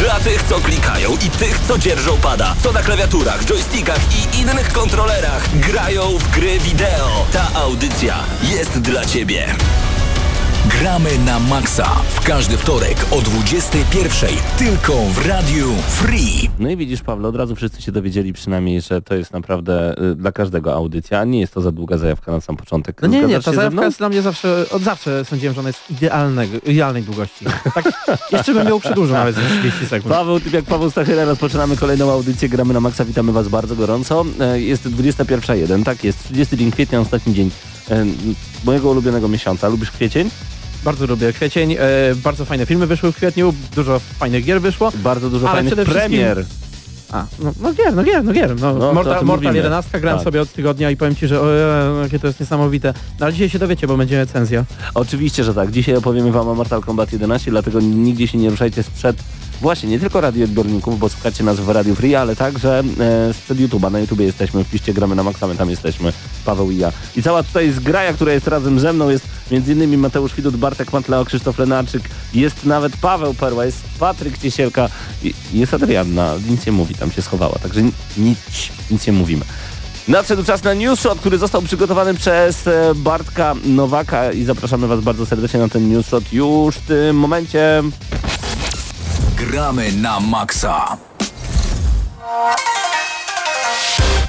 Dla tych, co klikają i tych, co dzierżą pada, co na klawiaturach, joystickach i innych kontrolerach grają w gry wideo. Ta audycja jest dla Ciebie. Gramy na maksa w każdy wtorek o 21.00 tylko w Radiu Free. No i widzisz, Pawle, od razu wszyscy się dowiedzieli przynajmniej, że to jest naprawdę y, dla każdego audycja, a nie jest to za długa zajawka na sam początek. No nie, nie, ta zajawka jest dla mnie zawsze, od zawsze sądziłem, że ona jest idealnego, idealnej długości. Tak, jeszcze bym ją przedłużył nawet za 30 sekund. Paweł, typ jak Paweł Stachyra, rozpoczynamy kolejną audycję, gramy na maksa, witamy Was bardzo gorąco. E, Jest 21.01, tak jest, 30 dzień kwietnia, ostatni dzień mojego ulubionego miesiąca. Lubisz kwiecień? Bardzo lubię kwiecień, e, bardzo fajne filmy wyszły w kwietniu, dużo fajnych gier wyszło. Bardzo dużo fajnych przede wszystkim- premier. A, no, no gier, no gier, no gier. No, No, Mortal, Mortal mówimy. 11 grałem Tak. sobie od tygodnia i powiem Ci, że e, jakie to jest niesamowite. No ale dzisiaj się dowiecie, bo będzie recenzja. Oczywiście, że tak. Dzisiaj opowiemy Wam o Mortal Kombat 11, dlatego nigdzie się nie ruszajcie sprzed właśnie nie tylko radioodbiorników, bo słuchacie nas w Radiu Free, ale także e, sprzed YouTube'a. Na YouTubie jesteśmy, wpiszcie gramy na maksa, my tam jesteśmy, Paweł i ja. I cała tutaj zgraja, która jest razem ze mną, jest innymi Mateusz Widut, Bartek Matleo, Krzysztof Lenarczyk, jest nawet Paweł Perła, jest Patryk Ciesielka, jest Adrianna, nic nie mówi, tam się schowała, także ni- nic, nic nie mówimy. Nadszedł czas na newsshot, który został przygotowany przez e, Bartka Nowaka i zapraszamy Was bardzo serdecznie na ten newsshot już w tym momencie. Gramy na maksa.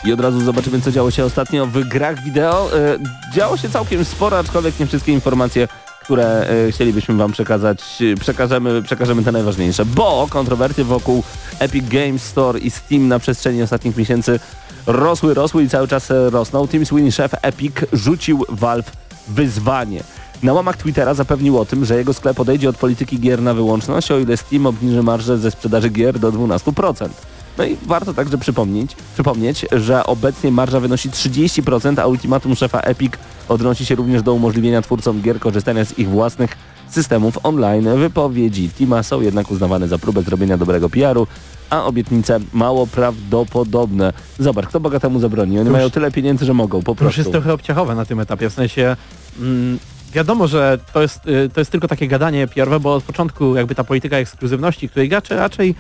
I od razu zobaczymy, co działo się ostatnio w grach wideo. E, Działo się całkiem sporo, aczkolwiek nie wszystkie informacje, które e, chcielibyśmy Wam przekazać, e, przekażemy, przekażemy te najważniejsze, bo kontrowersje wokół Epic Games Store i Steam na przestrzeni ostatnich miesięcy rosły, rosły i cały czas rosną. Tim Sweeney, szef Epic, rzucił Valve wyzwanie. Na łamach Twittera zapewnił o tym, że jego sklep odejdzie od polityki gier na wyłączność, o ile Steam obniży marżę ze sprzedaży gier do 12%. No i warto także przypomnieć, przypomnieć, że obecnie marża wynosi 30%, a ultimatum szefa Epic odnosi się również do umożliwienia twórcom gier korzystania z ich własnych systemów online. Wypowiedzi Tima są jednak uznawane za próbę zrobienia dobrego PR-u, a obietnice mało prawdopodobne. Zobacz, kto bogatemu zabroni? Oni już- mają tyle pieniędzy, że mogą, po To już prostu. jest trochę obciachowe na tym etapie, w sensie mm, wiadomo, że to jest, y, to jest tylko takie gadanie PR-owe, bo od początku jakby ta polityka ekskluzywności, której gracze raczej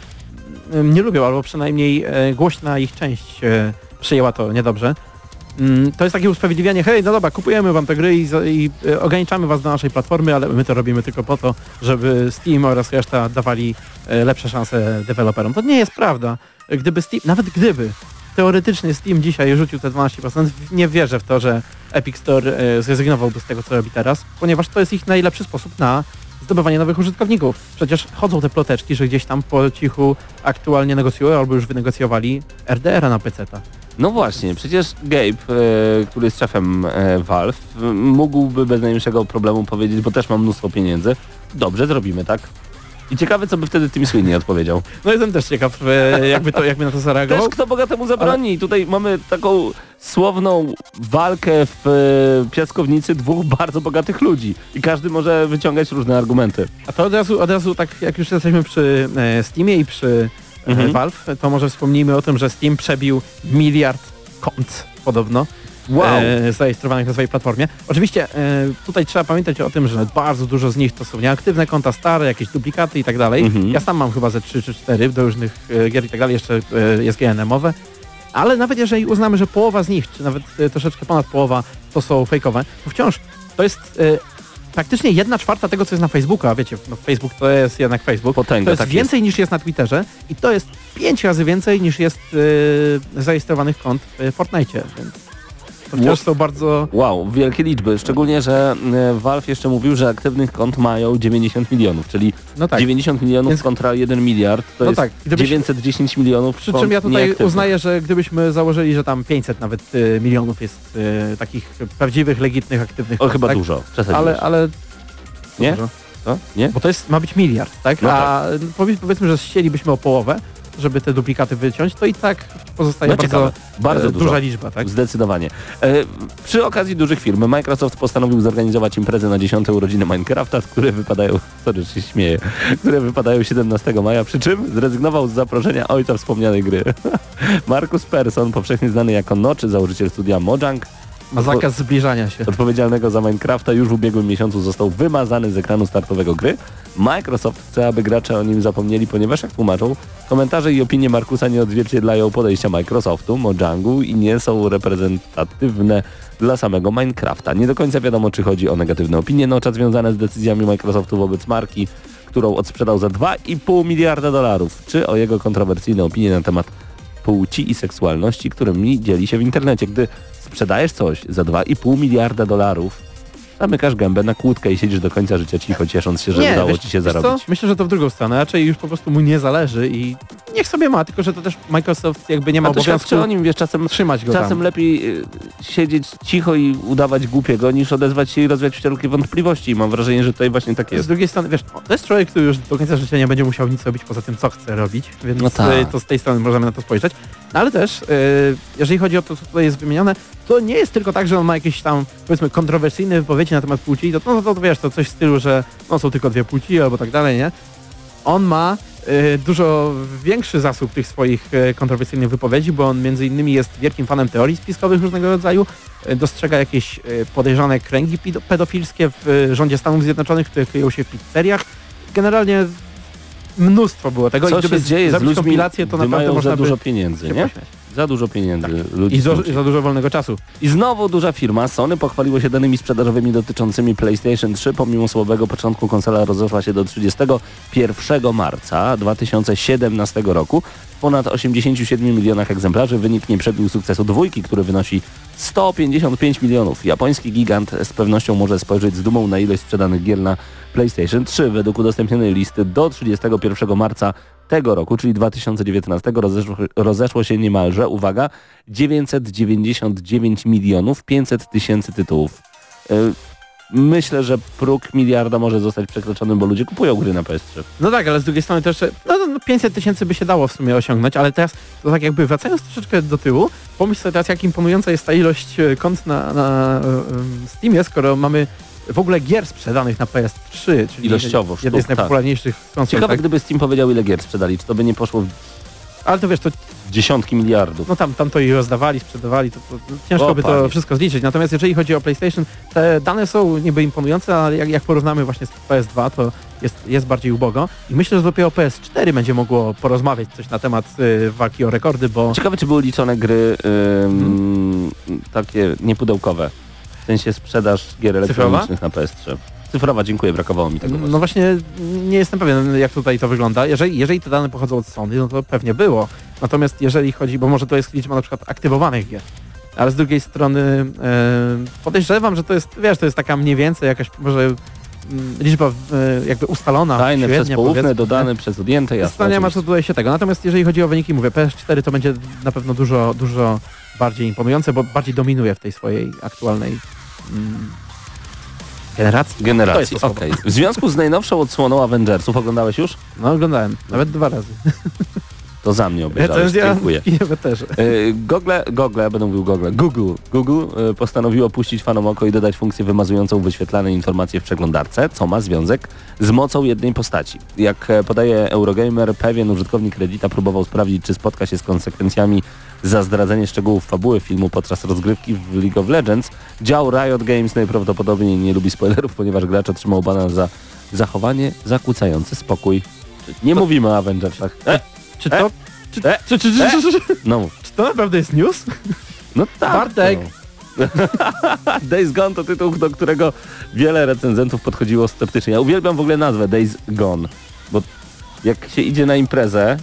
mm, nie lubią, albo przynajmniej e, głośna ich część przyjęła to niedobrze. Mm, To jest takie usprawiedliwianie, hej, no dobra, kupujemy wam te gry i, i ograniczamy was do naszej platformy, ale my to robimy tylko po to, żeby Steam oraz reszta dawali lepsze szanse deweloperom. To nie jest prawda. Gdyby Steam, nawet gdyby teoretycznie Steam dzisiaj rzucił te 12%, nie wierzę w to, że Epic Store e, zrezygnowałby z tego, co robi teraz, ponieważ to jest ich najlepszy sposób na zdobywanie nowych użytkowników. Przecież chodzą te ploteczki, że gdzieś tam po cichu aktualnie negocjują albo już wynegocjowali RDR-a na PC-ta. No właśnie, przecież Gabe, e, który jest szefem e, Valve, mógłby bez najmniejszego problemu powiedzieć, bo też mam mnóstwo pieniędzy, dobrze, zrobimy, tak? I ciekawe, co by wtedy Tim Sweeney odpowiedział. No jestem też ciekaw, e, jakby, to, jakby na to Też zareagował. kto bogatemu zabroni? Tutaj mamy taką słowną walkę w e, piaskownicy dwóch bardzo bogatych ludzi i każdy może wyciągać różne argumenty. A to od razu, od razu tak jak już jesteśmy przy e, Steamie i przy e, Mhm. Valve, to może wspomnijmy o tym, że Steam przebił miliard kont podobno. Wow. e, zarejestrowanych na swojej platformie. Oczywiście e, tutaj trzeba pamiętać o tym, że bardzo dużo z nich to są nieaktywne konta stare, jakieś duplikaty i tak dalej. Mhm. Ja sam mam chyba ze 3 czy 4 do różnych e, gier i tak dalej, jeszcze e, jest GNM-owe. Ale nawet jeżeli uznamy, że połowa z nich, czy nawet e, troszeczkę ponad połowa to są fejkowe, to wciąż to jest e, praktycznie jedna czwarta tego, co jest na Facebooku, a wiecie, no Facebook to jest jednak Facebook. Potęga, to jest tak więcej niż jest na Twitterze i to jest pięć razy więcej niż jest e, zarejestrowanych kont w Fortnite, więc to wciąż są bardzo... Wow, wielkie liczby, szczególnie, że e, Valve jeszcze mówił, że aktywnych kont mają 90 milionów, czyli No tak. 90 milionów Więc- kontra 1 miliard, to No jest tak, gdybyś- 910 milionów Przy czym ja tutaj nieaktywnych. uznaję, że gdybyśmy założyli, że tam 500 nawet e, milionów jest e, takich prawdziwych, legitnych, aktywnych O, kont, chyba tak? dużo, przesadziłeś. Ale, ale Nie? Dużo. Co? Nie? Bo to jest, ma być miliard, tak? No A powie- powiedzmy, że ścielibyśmy o połowę, żeby te duplikaty wyciąć, to i tak pozostaje No bardzo, ciekawe. Bardzo e, dużo. duża liczba, tak? Zdecydowanie. E, przy okazji dużych firm Microsoft postanowił zorganizować imprezę na 10 urodziny Minecrafta, które wypadają, sorry, się śmieję, które wypadają 17 maja, przy czym zrezygnował z zaproszenia ojca wspomnianej gry. Markus Persson, powszechnie znany jako Noczy, założyciel studia Mojang, Ma zakaz zbliżania się. odpowiedzialnego za Minecrafta już w ubiegłym miesiącu został wymazany z ekranu startowego gry. Microsoft chce, aby gracze o nim zapomnieli, ponieważ jak tłumaczą, komentarze i opinie Markusa nie odzwierciedlają podejścia Microsoftu, Mojangu i nie są reprezentatywne dla samego Minecrafta. Nie do końca wiadomo, czy chodzi o negatywne opinie nocza związane z decyzjami Microsoftu wobec marki, którą odsprzedał za 2,5 miliarda dolarów, czy o jego kontrowersyjne opinie na temat płci i seksualności, którymi dzieli się w internecie. Gdy sprzedajesz coś za 2,5 miliarda dolarów, zamykasz gębę na kłódkę i siedzisz do końca życia cicho, ciesząc się, że udało wiesz- ci się wiesz co? zarobić. Myślę, że to w drugą stronę. Raczej już po prostu mu nie zależy i niech sobie ma, tylko że to też Microsoft jakby nie ma A to obowiązku o nim, wiesz, czasem, trzymać go czasem tam. lepiej y, siedzieć cicho i udawać głupiego, niż odezwać się i rozwiać wszelkie wątpliwości. I mam wrażenie, że tutaj właśnie tak Z jest. drugiej strony, wiesz, to jest człowiek, który już do końca życia nie będzie musiał nic robić poza tym, co chce robić, więc No tak. y, to z tej strony możemy na to spojrzeć. No ale też, y, jeżeli chodzi o to, co tutaj jest wymienione, to nie jest tylko tak, że on ma jakieś tam, powiedzmy, kontrowersyjne wypowiedzi na temat płci, to, no, to, to wiesz, to coś w stylu, że no, są tylko dwie płci albo tak dalej, nie? On ma dużo większy zasób tych swoich y, kontrowersyjnych wypowiedzi, bo on między innymi jest wielkim fanem teorii spiskowych różnego rodzaju, y, dostrzega jakieś podejrzane kręgi pedofilskie w rządzie Stanów Zjednoczonych, które kryją się w pizzeriach. Generalnie mnóstwo było tego i Co gdyby się dzieje z zrobić kompilację, to naprawdę mają można za dużo pieniędzy, nie? pośmiać. Za dużo pieniędzy ludzi I za, za dużo wolnego czasu. I znowu duża firma, Sony pochwaliło się danymi sprzedażowymi dotyczącymi PlayStation 3. Pomimo słabego początku konsola rozeszła się do 31 marca 2017 roku. W ponad 87 milionach egzemplarzy wynik nie przebił sukcesu dwójki, który wynosi 155 milionów. Japoński gigant z pewnością może spojrzeć z dumą na ilość sprzedanych gier na PlayStation 3. Według udostępnionej listy do 31 marca tego roku, czyli 2019, rozeszło, rozeszło się niemalże, uwaga, 999 milionów 500 tysięcy tytułów. Y, Myślę, że próg miliarda może zostać przekroczony, bo ludzie kupują gry na PS3. No tak, ale z drugiej strony też, no, no 500 tysięcy by się dało w sumie osiągnąć, ale teraz, to tak jakby wracając troszeczkę do tyłu, pomyśl sobie teraz, jak imponująca jest ta ilość e, kont na, na e, e, Steamie, skoro mamy w ogóle gier sprzedanych na PS3, czyli Ilościowo, jedna z tak. najpopularniejszych konsol. Ciekawe, Tak? gdyby Steam powiedział, ile gier sprzedali, czy to by nie poszło w Ale to wiesz, to dziesiątki miliardów. no tam, tam to i rozdawali, sprzedawali, to, to ciężko O, by to panie. wszystko zliczyć. Natomiast jeżeli chodzi o PlayStation, te dane są niby imponujące, ale jak, jak porównamy właśnie z PS2, to jest, jest bardziej ubogo. I myślę, że dopiero PS4 będzie mogło porozmawiać coś na temat y, walki o rekordy, bo Ciekawe, czy były liczone gry ym, takie niepudełkowe. W sensie sprzedaż gier Cyfrowa? elektronicznych na PS3. Cyfrowa, dziękuję, brakowało mi tego. no właśnie nie jestem pewien, jak tutaj to wygląda. Jeżeli, jeżeli te dane pochodzą od Sony, no to pewnie było. Natomiast jeżeli chodzi, bo może to jest liczba na przykład aktywowanych gier, ale z drugiej strony e, podejrzewam, że to jest, wiesz, to jest taka mniej więcej jakaś może mm, liczba e, jakby ustalona, Tajne przez poufne, dodane przez odjęte, jasne. to nie ma co tutaj się tego. Natomiast jeżeli chodzi o wyniki, mówię, PS4 to będzie na pewno dużo, dużo bardziej imponujące, bo bardziej dominuje w tej swojej aktualnej mm, generacji. Generacji, okej. słowo. W związku z najnowszą odsłoną Avengersów, oglądałeś już? No oglądałem, nawet dwa razy. To za mnie obejrzałeś, Recenzja dziękuję. też. E, Google, Google, ja będę mówił Google, Google, Google postanowiło puścić fanom oko i dodać funkcję wymazującą wyświetlane informacje w przeglądarce, co ma związek z mocą jednej postaci. Jak e, podaje Eurogamer, pewien użytkownik Reddita próbował sprawdzić, czy spotka się z konsekwencjami za zdradzenie szczegółów fabuły filmu podczas rozgrywki w League of Legends. Dział Riot Games najprawdopodobniej nie lubi spoilerów, ponieważ gracz otrzymał bana za zachowanie zakłócające spokój. Nie mówimy o Avengersach. E, Czy to... Czy, e, czy, czy, czy, czy, czy, czy, no mów. czy to naprawdę jest news? No tak. Bartek. No. Days Gone to tytuł, do którego wiele recenzentów podchodziło sceptycznie. Ja uwielbiam w ogóle nazwę Days Gone, bo jak się idzie na imprezę,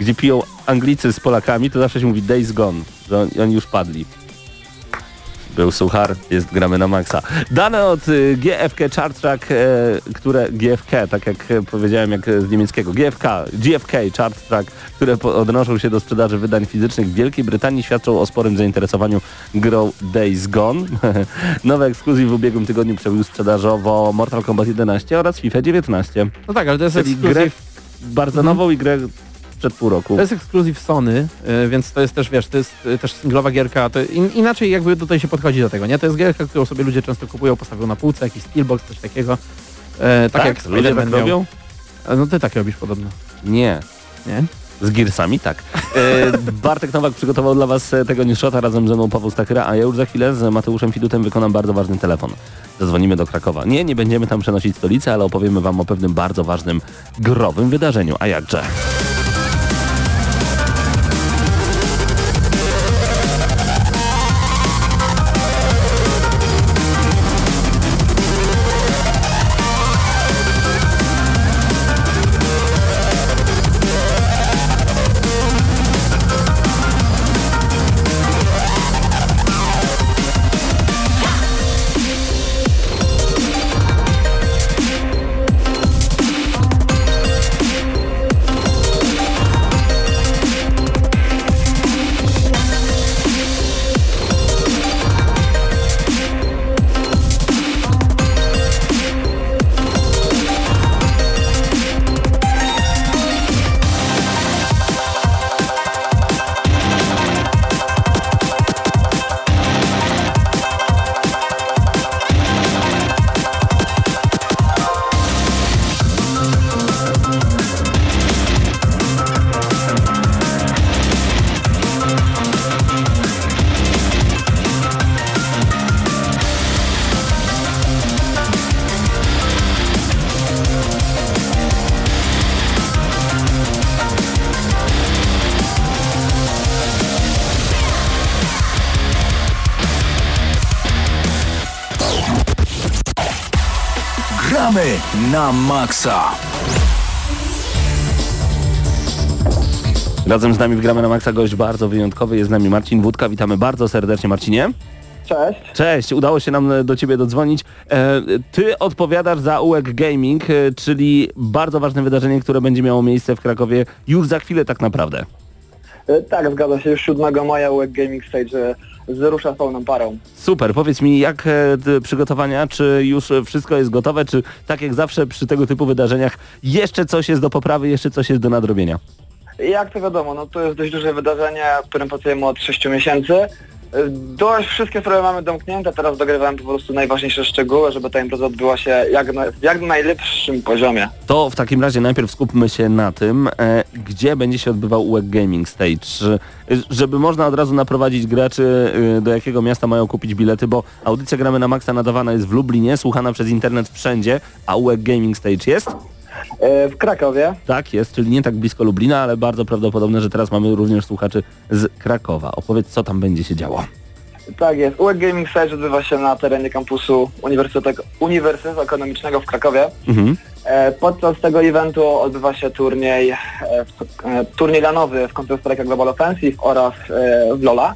gdzie piją Anglicy z Polakami, to zawsze się mówi Days Gone, że on, oni już padli. Był suchar, jest gramy na maksa. Dane od y, GFK Chart Track, e, które GFK, tak jak e, powiedziałem jak z niemieckiego, GFK, GFK Chart Track, które odnoszą się do sprzedaży wydań fizycznych w Wielkiej Brytanii świadczą o sporym zainteresowaniu grą Days Gone. Nowy ekskluzyw w ubiegłym tygodniu przebił sprzedażowo Mortal Kombat 11 oraz FIFA 19. No tak, ale to jest Czyli grę bardzo nową i grę sprzed pół roku. To jest ekskluzyw Sony, y, więc to jest też, wiesz, to jest y, też singlowa gierka, to in, inaczej jakby tutaj się podchodzi do tego, nie? To jest gierka, którą sobie ludzie często kupują, postawią na półce, jakiś steelbox, coś takiego. E, tak, jak ludzie tak miał. robią? No ty tak robisz podobno, Nie. nie? Z Gearsami, tak. E, Bartek Nowak przygotował dla Was e, tego newsshota razem ze mną Paweł Stachyra, a ja już za chwilę z Mateuszem Fidutem wykonam bardzo ważny telefon. Zadzwonimy do Krakowa. Nie, nie będziemy tam przenosić stolicy, ale opowiemy Wam o pewnym bardzo ważnym growym wydarzeniu. A jakże? Na maksa. Razem z nami w Gramy na Maxa gość bardzo wyjątkowy. Jest z nami Marcin Wódka. Witamy bardzo serdecznie, Marcinie. Cześć. Cześć, udało się nam e, do Ciebie dodzwonić. E, ty odpowiadasz za UEG Gaming, e, czyli bardzo ważne wydarzenie, które będzie miało miejsce w Krakowie już za chwilę tak naprawdę. E, Tak, zgadza się. Już 7 maja UEG Gaming Stage zrusza pełną parą. Super, powiedz mi, jak e, przygotowania, czy już e, wszystko jest gotowe, czy tak jak zawsze przy tego typu wydarzeniach jeszcze coś jest do poprawy, jeszcze coś jest do nadrobienia? Jak to wiadomo, no to jest dość duże wydarzenie, w którym pracujemy od 6 miesięcy. E, Dość wszystkie sprawy mamy domknięte, teraz dogrywałem po prostu najważniejsze szczegóły, żeby ta impreza odbyła się jak na, jak na najlepszym poziomie. To w takim razie najpierw skupmy się na tym, e, gdzie będzie się odbywał UEG Gaming Stage, żeby można od razu naprowadzić graczy, e, do jakiego miasta mają kupić bilety, bo audycja Gramy na Maxa nadawana jest w Lublinie, słuchana przez internet wszędzie, a UEG Gaming Stage jest? E, W Krakowie Tak, jest, czyli nie tak blisko Lublina, ale bardzo prawdopodobne, że teraz mamy również słuchaczy z Krakowa. Opowiedz, co tam będzie się działo. Tak jest. UEG Gaming Stage odbywa się na terenie kampusu Uniwersytetu, Uniwersytetu Ekonomicznego w Krakowie. Mhm. E, Podczas tego eventu odbywa się turniej, e, turniej lanowy w Counter Strike Global Offensive oraz w LoL'a.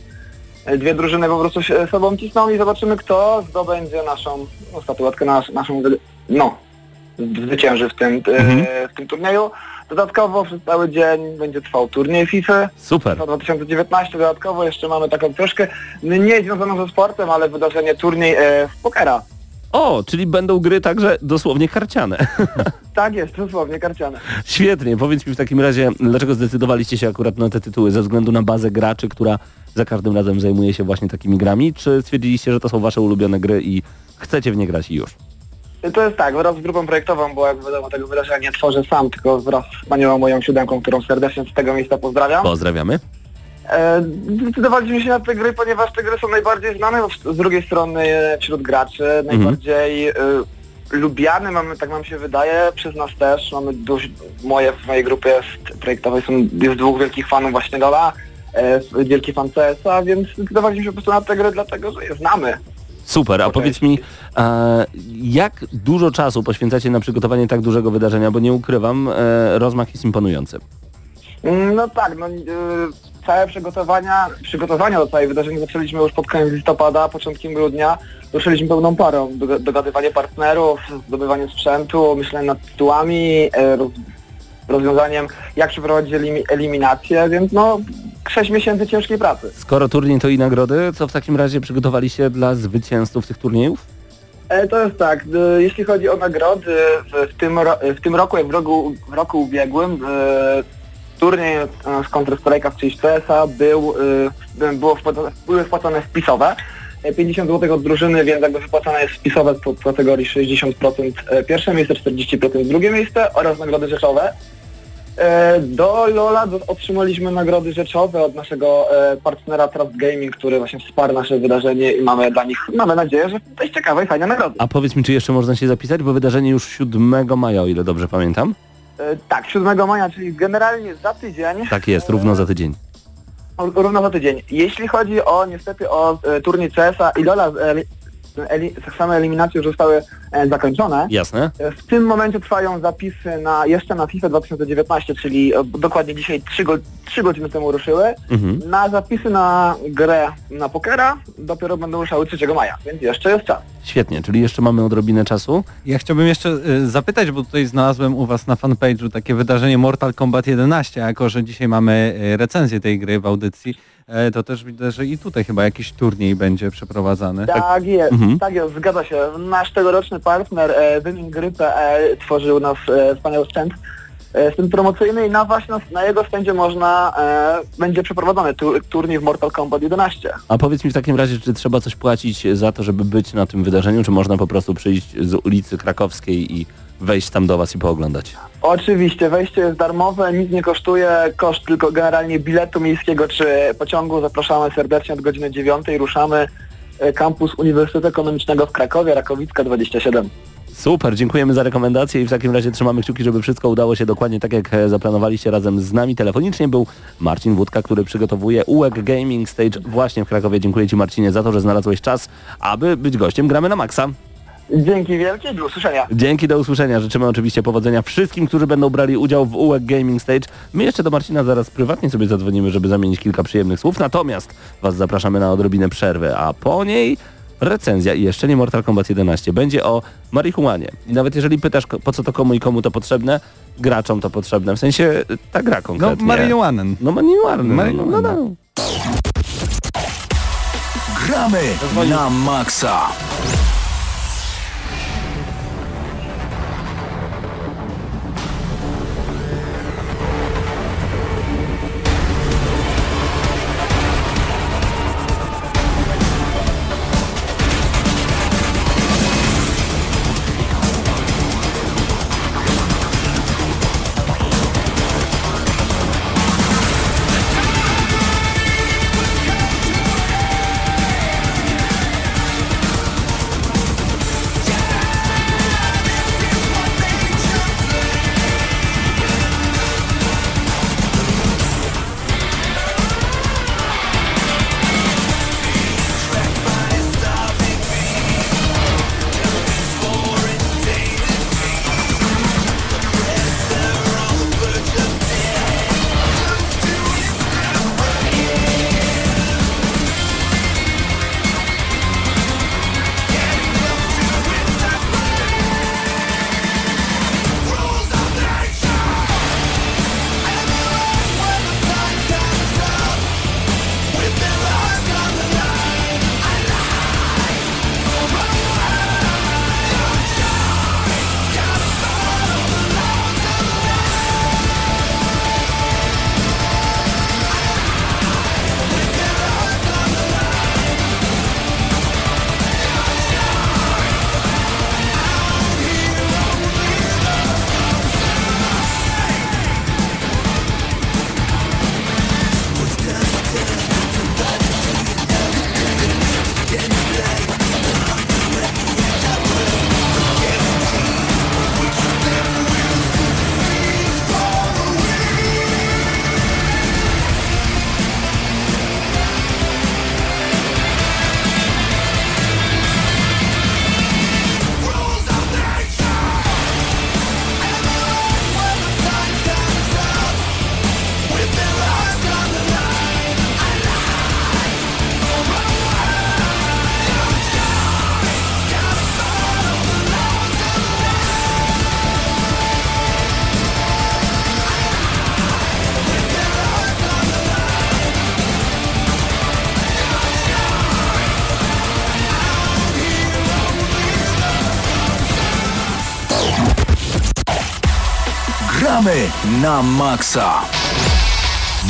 Dwie drużyny po prostu się sobą cisną i zobaczymy kto zdobędzie naszą no, statuetkę, nasz, naszą, no, zwycięży w tym, e, Mhm. w tym turnieju. Dodatkowo przez cały dzień będzie trwał turniej FIFA Super. na 2019. Dodatkowo jeszcze mamy taką troszkę nie związaną ze sportem, ale wydarzenie turniej e, w pokera. O, czyli będą gry także dosłownie karciane. Tak jest, dosłownie karciane. Świetnie. Powiedz mi w takim razie, dlaczego zdecydowaliście się akurat na te tytuły? Ze względu na bazę graczy, która za każdym razem zajmuje się właśnie takimi grami? Czy stwierdziliście, że to są wasze ulubione gry i chcecie w nie grać i już? To jest tak, wraz z grupą projektową, bo jak wiadomo tego wydarzenia nie tworzę sam, tylko wraz z wspaniałą moją siódemką, którą serdecznie z tego miejsca pozdrawiam. Pozdrawiamy. E, Zdecydowaliśmy się na te gry, ponieważ te gry są najbardziej znane, bo z drugiej strony wśród graczy, najbardziej e, lubiane, mamy, tak nam się wydaje, przez nas też. Mamy dość, moje, w mojej grupie jest projektowej są, jest dwóch wielkich fanów właśnie Lola, e, wielki fan CS-a, więc zdecydowaliśmy się po prostu na te gry, dlatego że je znamy. Super, a Po powiedz mi, e, jak dużo czasu poświęcacie na przygotowanie tak dużego wydarzenia, bo nie ukrywam, e, rozmach jest imponujący. Mm, No tak, no y, całe przygotowania, przygotowania do całej wydarzenia zaczęliśmy już pod koniec listopada, początkiem grudnia. Ruszyliśmy pełną parą. Doga- Dogadywanie partnerów, zdobywanie sprzętu, myślenie nad tytułami, e, rozwiązaniem jak przeprowadzić elimi, eliminację, więc no 6 miesięcy ciężkiej pracy. Skoro turniej to i nagrody, co w takim razie przygotowaliście dla zwycięzców tych turniejów? E, To jest tak, y, jeśli chodzi o nagrody, w, w, tym, ro, w tym roku, jak w roku, w roku ubiegłym, y, turniej e, z Counter-Strike'a w czyjś CS-a był, e, było wpłacone, były wpłacone wpisowe. E, 50 zł od drużyny, więc jakby wypłacane jest wpisowe w kategorii 60% e, pierwsze miejsce, 40% drugie miejsce oraz nagrody rzeczowe. E, Do Lola otrzymaliśmy nagrody rzeczowe od naszego e, partnera Trust Gaming, który właśnie wsparł nasze wydarzenie i mamy dla nich, mamy nadzieję, że dość ciekawe i fajne nagrody. A powiedz mi, czy jeszcze można się zapisać, bo wydarzenie już 7 maja, o ile dobrze pamiętam. E, Tak, 7 maja, czyli generalnie za tydzień. Tak jest, równo za tydzień. Równo za tydzień. Jeśli chodzi o niestety o e, turniej CS-a i Lola, e, same eliminacje już zostały e, zakończone. Jasne? W tym momencie trwają zapisy na jeszcze na FIFA 2019, czyli e, dokładnie dzisiaj 3, go, 3 godziny temu ruszyły. Mhm. Na zapisy na grę na pokera dopiero będą ruszały 3 maja, więc jeszcze jest czas. Świetnie, czyli jeszcze mamy odrobinę czasu. Ja chciałbym jeszcze y, zapytać, bo tutaj znalazłem u Was na fanpage'u takie wydarzenie Mortal Kombat 11, a jako że dzisiaj mamy y, recenzję tej gry w audycji, to też widzę, że i tutaj chyba jakiś turniej będzie przeprowadzany. Tak jest, Mhm. tak jest, zgadza się. Nasz tegoroczny partner e, wymingry.pl tworzył nas e, wspaniały sprzęt e, sprzęt promocyjny i na właśnie na, na jego stędzie można, e, będzie przeprowadzony tu, turniej w Mortal Kombat 11. A powiedz mi w takim razie, czy trzeba coś płacić za to, żeby być na tym wydarzeniu, czy można po prostu przyjść z ulicy Krakowskiej i wejść tam do Was i pooglądać? Oczywiście, wejście jest darmowe, nic nie kosztuje, koszt tylko generalnie biletu miejskiego czy pociągu. Zapraszamy serdecznie od godziny 9, ruszamy. E, Kampus Uniwersytetu Ekonomicznego w Krakowie, Rakowicka 27. Super, dziękujemy za rekomendacje i w takim razie trzymamy kciuki, żeby wszystko udało się dokładnie tak, jak e, zaplanowaliście razem z nami. Telefonicznie był Marcin Wódka, który przygotowuje UEG Gaming Stage właśnie w Krakowie. Dziękuję Ci Marcinie za to, że znalazłeś czas, aby być gościem Gramy na Maxa. Dzięki wielkie, do usłyszenia. Dzięki, do usłyszenia. Życzymy oczywiście powodzenia wszystkim, którzy będą brali udział w UEG Gaming Stage. My jeszcze do Marcina zaraz prywatnie sobie zadzwonimy, żeby zamienić kilka przyjemnych słów. Natomiast Was zapraszamy na odrobinę przerwy, a po niej recenzja i jeszcze nie Mortal Kombat 11. Będzie o marihuanie. I nawet jeżeli pytasz, po co to komu i komu to potrzebne, graczom to potrzebne. W sensie y, ta gra No, konkretnie. marihuanen. No marihuana. No, no, no, no. Gramy na maksa. Na maksa.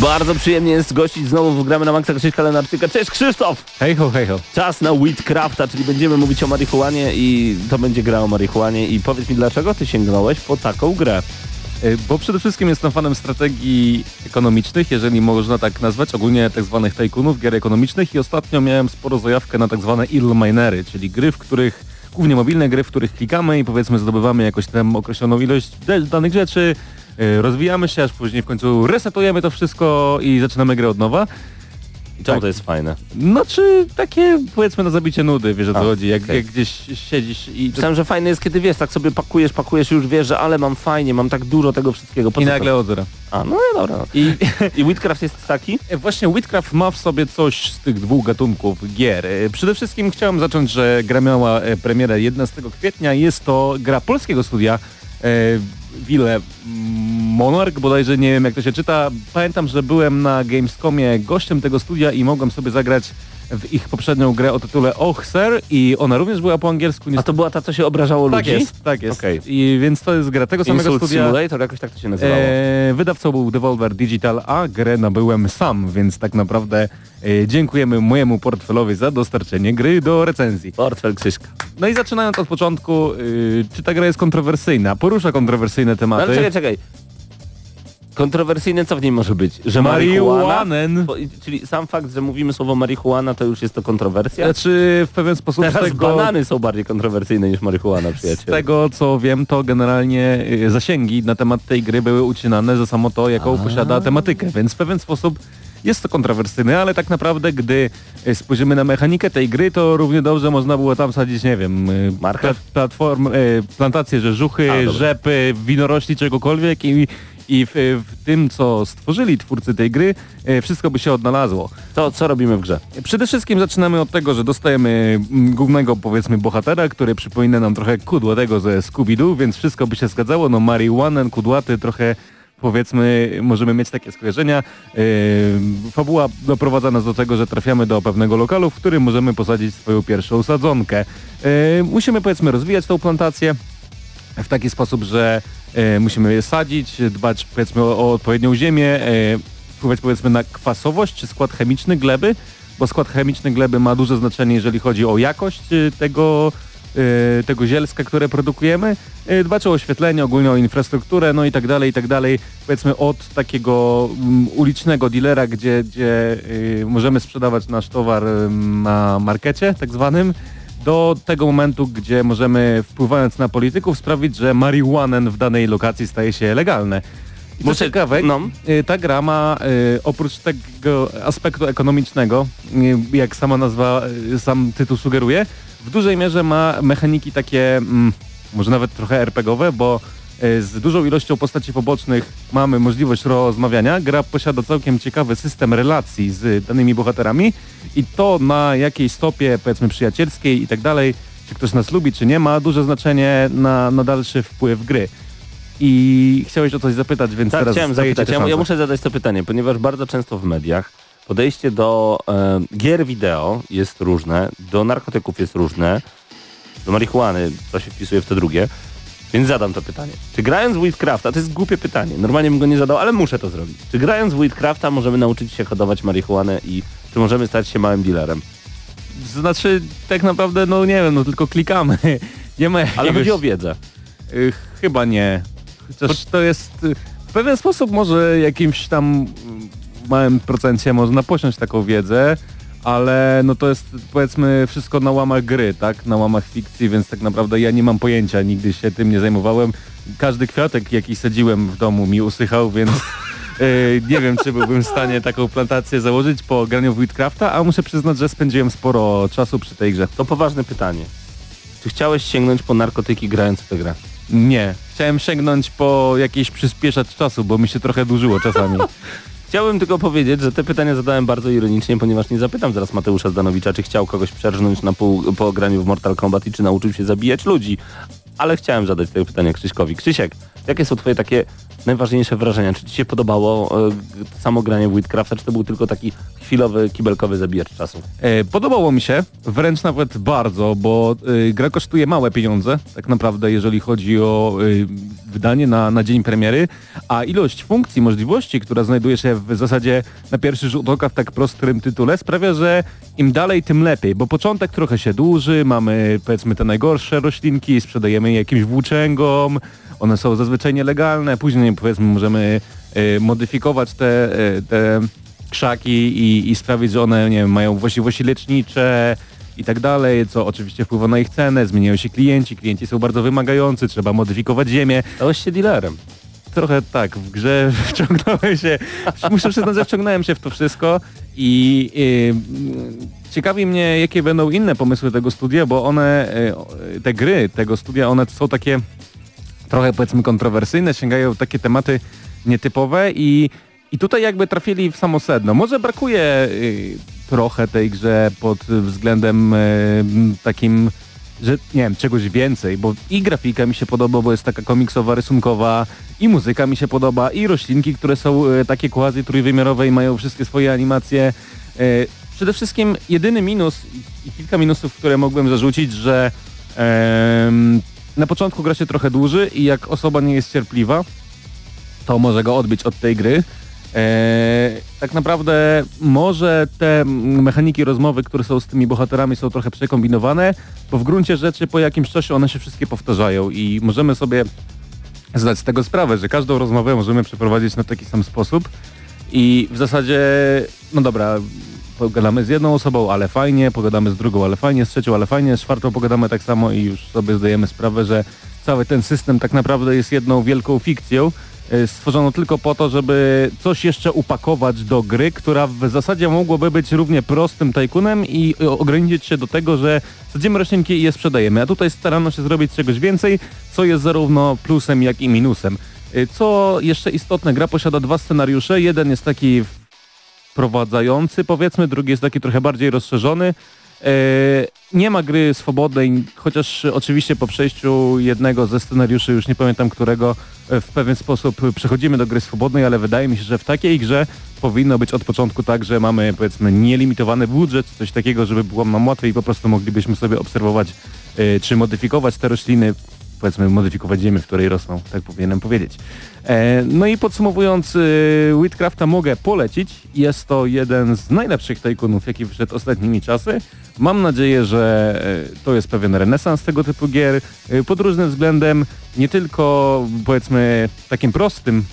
Bardzo przyjemnie jest gościć znowu w Gramy na Maxa Krzyśka Lenarczyka. Cześć Krzysztof! Hej ho, hej ho. Czas na Weedcrafta, czyli będziemy mówić o marihuanie i to będzie gra o marihuanie. I powiedz mi, dlaczego ty sięgnąłeś po taką grę? Y, Bo przede wszystkim jestem fanem strategii ekonomicznych, jeżeli można tak nazwać, ogólnie tak zwanych tajkunów, gier ekonomicznych i ostatnio miałem sporo zajawkę na tak zwane idle minery, czyli gry, w których, głównie mobilne gry, w których klikamy i powiedzmy zdobywamy jakoś tam określoną ilość danych rzeczy, rozwijamy się, aż później w końcu resetujemy to wszystko i zaczynamy grę od nowa. I czemu Tak. to jest fajne? No czy takie powiedzmy na zabicie nudy, wiesz o co chodzi, jak, okej. jak gdzieś siedzisz i, Myślałem, że fajne jest, kiedy wiesz, tak sobie pakujesz, pakujesz i już wiesz, że ale mam fajnie, mam tak dużo tego wszystkiego. Po i nagle To? od zera. A, no i dobra. I I Weedcraft jest taki? E, Właśnie Whitcraft ma w sobie coś z tych dwóch gatunków gier. E, Przede wszystkim chciałem zacząć, że gra miała e, premierę 11 kwietnia. Jest to gra polskiego studia Wille Monarch, bodajże nie wiem jak to się czyta. Pamiętam, że byłem na Gamescomie gościem tego studia i mogłem sobie zagrać w ich poprzednią grę o tytule Och Sir i ona również była po angielsku. A to była ta, co się obrażało tak ludzi? jest, tak jest. Okej. I więc to jest gra tego samego Insult studia. Simulator, jakoś tak to się nazywało. E, wydawcą był Devolver Digital, a grę nabyłem sam, więc tak naprawdę e, dziękujemy mojemu portfelowi za dostarczenie gry do recenzji. Portfel Krzyśka. No i zaczynając od początku, y, czy ta gra jest kontrowersyjna? Porusza kontrowersyjne No tematy. ale czekaj, czekaj. Kontrowersyjne co w niej może być? Że? Marihuanen. Czyli sam fakt, że mówimy słowo marihuana, to już jest to kontrowersja? Znaczy w pewien sposób z Teraz tego, banany są bardziej kontrowersyjne niż marihuana, z przyjaciel. tego co wiem, to generalnie y, zasięgi na temat tej gry były ucinane za samo to, jaką posiada tematykę, więc w pewien sposób jest to kontrowersyjne, ale tak naprawdę gdy y, spojrzymy na mechanikę tej gry, to równie dobrze można było tam sadzić, nie wiem, y, Marchew? pla- platform, plantacje rzeżuchy, A, rzepy, winorośli, czegokolwiek i, i w, w tym, co stworzyli twórcy tej gry, y, wszystko by się odnalazło. To co robimy w grze? Przede wszystkim zaczynamy od tego, że dostajemy mm, głównego powiedzmy bohatera, który przypomina nam trochę kudłatego ze Scooby-Doo, więc wszystko by się zgadzało. No marihuanen, kudłaty, trochę powiedzmy możemy mieć takie skojarzenia. Yy, fabuła doprowadza nas do tego, że trafiamy do pewnego lokalu, w którym możemy posadzić swoją pierwszą sadzonkę. Yy, musimy powiedzmy rozwijać tą plantację w taki sposób, że e, musimy je sadzić, dbać powiedzmy o, o odpowiednią ziemię, e, wpływać powiedzmy na kwasowość czy skład chemiczny gleby, bo skład chemiczny gleby ma duże znaczenie, jeżeli chodzi o jakość e, tego, e, tego zielska, które produkujemy, e, dbać o oświetlenie, ogólnie o infrastrukturę, no i tak dalej, i tak dalej. Powiedzmy od takiego mm, ulicznego dealera, gdzie, gdzie e, możemy sprzedawać nasz towar e, na markecie tak zwanym, do tego momentu, gdzie możemy wpływając na polityków sprawić, że marihuanen w danej lokacji staje się legalne. I co ciekawe, no. y, ta gra ma y, oprócz tego aspektu ekonomicznego, y, jak sama nazwa, sam tytuł sugeruje, w dużej mierze ma mechaniki takie, mm, może nawet trochę RPGowe, bo z dużą ilością postaci pobocznych mamy możliwość rozmawiania. Gra posiada całkiem ciekawy system relacji z danymi bohaterami i to na jakiej stopie, powiedzmy przyjacielskiej i tak dalej, czy ktoś nas lubi, czy nie, ma duże znaczenie na, na dalszy wpływ gry. I chciałeś o coś zapytać, więc Tak, teraz chciałem zapytać. Ja, ja muszę zadać to pytanie, ponieważ bardzo często w mediach podejście do e, gier wideo jest różne, do narkotyków jest różne, do marihuany, to się wpisuje w to drugie, więc zadam to pytanie. Czy grając w Weedcrafta, to jest głupie pytanie, normalnie bym go nie zadał, ale muszę to zrobić. Czy grając w Weedcrafta możemy nauczyć się hodować marihuanę i czy możemy stać się małym dealerem? Znaczy, tak naprawdę, no nie wiem, no tylko klikamy. Nie ma Ale jakiegoś... chodzi o wiedzę. Y, chyba nie. Chociaż to jest... y, W pewien sposób może jakimś tam mm, małym procencie można posiąść taką wiedzę, ale no to jest powiedzmy wszystko na łamach gry, tak? Na łamach fikcji, więc tak naprawdę ja nie mam pojęcia, nigdy się tym nie zajmowałem. Każdy kwiatek, jaki sadziłem w domu mi usychał, więc y, nie wiem, czy byłbym w stanie taką plantację założyć po graniu w Wheatcrafta, a muszę przyznać, że spędziłem sporo czasu przy tej grze. To poważne pytanie. Czy chciałeś sięgnąć po narkotyki grając w tę grę? Nie. Chciałem sięgnąć po jakiś przyspieszacz czasu, bo mi się trochę dłużyło czasami. Chciałbym tylko powiedzieć, że te pytania zadałem bardzo ironicznie, ponieważ nie zapytam zaraz Mateusza Zdanowicza, czy chciał kogoś przerżnąć na pół po graniu w Mortal Kombat i czy nauczył się zabijać ludzi. Ale chciałem zadać te pytania Krzyśkowi. Krzysiek, jakie są twoje takie najważniejsze wrażenia? Czy ci się podobało e, samo granie w Witcrafta, czy to był tylko taki chwilowy, kibelkowy zabijacz czasu? E, Podobało mi się, wręcz nawet bardzo, bo e, gra kosztuje małe pieniądze, tak naprawdę jeżeli chodzi o e, wydanie na, na dzień premiery, a ilość funkcji, możliwości, która znajduje się w zasadzie na pierwszy rzut oka w tak prostym tytule sprawia, że im dalej tym lepiej, bo początek trochę się dłuży, mamy powiedzmy te najgorsze roślinki, sprzedajemy je jakimś włóczęgom, one są zazwyczaj nielegalne, później powiedzmy możemy e, modyfikować te, e, te krzaki i, i sprawić, że one nie wiem, mają właściwości lecznicze i tak dalej, co oczywiście wpływa na ich cenę, zmieniają się klienci, klienci są bardzo wymagający, trzeba modyfikować ziemię. Stałeś się dealerem. Trochę tak, w grze wciągnąłem się, muszę przyznać, że wciągnąłem się w to wszystko i ciekawi mnie, jakie będą inne pomysły tego studia, bo one, y, te gry tego studia, one są takie trochę powiedzmy kontrowersyjne, sięgają takie tematy nietypowe i, i tutaj jakby trafili w samo sedno. Może brakuje y, trochę tej grze pod względem y, takim, że nie wiem, czegoś więcej, bo i grafika mi się podoba, bo jest taka komiksowa, rysunkowa, i muzyka mi się podoba, i roślinki, które są y, takie quasi trójwymiarowe i mają wszystkie swoje animacje. Y, przede wszystkim jedyny minus i, kilka minusów, które mogłem zarzucić, że em, na początku gra się trochę dłuży i jak osoba nie jest cierpliwa, to może go odbić od tej gry. Eee, tak naprawdę może te mechaniki rozmowy, które są z tymi bohaterami są trochę przekombinowane, bo w gruncie rzeczy po jakimś czasie one się wszystkie powtarzają i możemy sobie zdać z tego sprawę, że każdą rozmowę możemy przeprowadzić na taki sam sposób i w zasadzie, no dobra, pogadamy z jedną osobą, ale fajnie, pogadamy z drugą, ale fajnie, z trzecią, ale fajnie, z czwartą pogadamy tak samo i już sobie zdajemy sprawę, że cały ten system tak naprawdę jest jedną wielką fikcją, y, stworzoną tylko po to, żeby coś jeszcze upakować do gry, która w zasadzie mogłoby być równie prostym tajkunem i y, ograniczyć się do tego, że sadzimy roślinki i je sprzedajemy. A tutaj starano się zrobić czegoś więcej, co jest zarówno plusem, jak i minusem. Y, Co jeszcze istotne, gra posiada dwa scenariusze. Jeden jest taki wprowadzający, powiedzmy, drugi jest taki trochę bardziej rozszerzony. E, Nie ma gry swobodnej, chociaż oczywiście po przejściu jednego ze scenariuszy, już nie pamiętam którego, e, w pewien sposób przechodzimy do gry swobodnej, ale wydaje mi się, że w takiej grze powinno być od początku tak, że mamy powiedzmy nielimitowany budżet, coś takiego, żeby było nam łatwiej i po prostu moglibyśmy sobie obserwować e, czy modyfikować te rośliny, powiedzmy modyfikować ziemię, w której rosną, tak powinienem powiedzieć. E, No i podsumowując, y, Whitcrafta mogę polecić. Jest to jeden z najlepszych tajkunów, jaki wyszedł ostatnimi czasy. Mam nadzieję, że e, to jest pewien renesans tego typu gier. e, Pod różnym względem, nie tylko powiedzmy takim prostym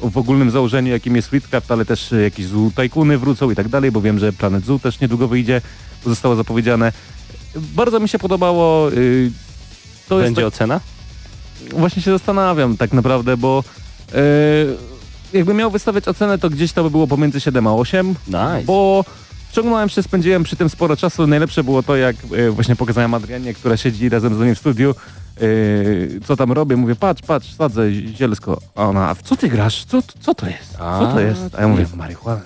w ogólnym założeniu, jakim jest Whitcraft, ale też jakieś Zoo Tajkuny wrócą i tak dalej, bo wiem, że Planet Zoo też niedługo wyjdzie, zostało zapowiedziane. Bardzo mi się podobało. To Będzie tak- ocena? właśnie się zastanawiam tak naprawdę, bo e, jakbym miał wystawiać ocenę, to gdzieś to by było pomiędzy 7 a 8, Nice. bo wciągnąłem się, spędziłem przy tym sporo czasu. Najlepsze było to, jak e, właśnie pokazałem Adrianie, która siedzi razem z nami w studiu, e, co tam robię. Mówię, patrz, patrz, sadzę zielsko. A ona, a w co ty grasz? Co, co to jest? Co to jest? A ja mówię, marihuana.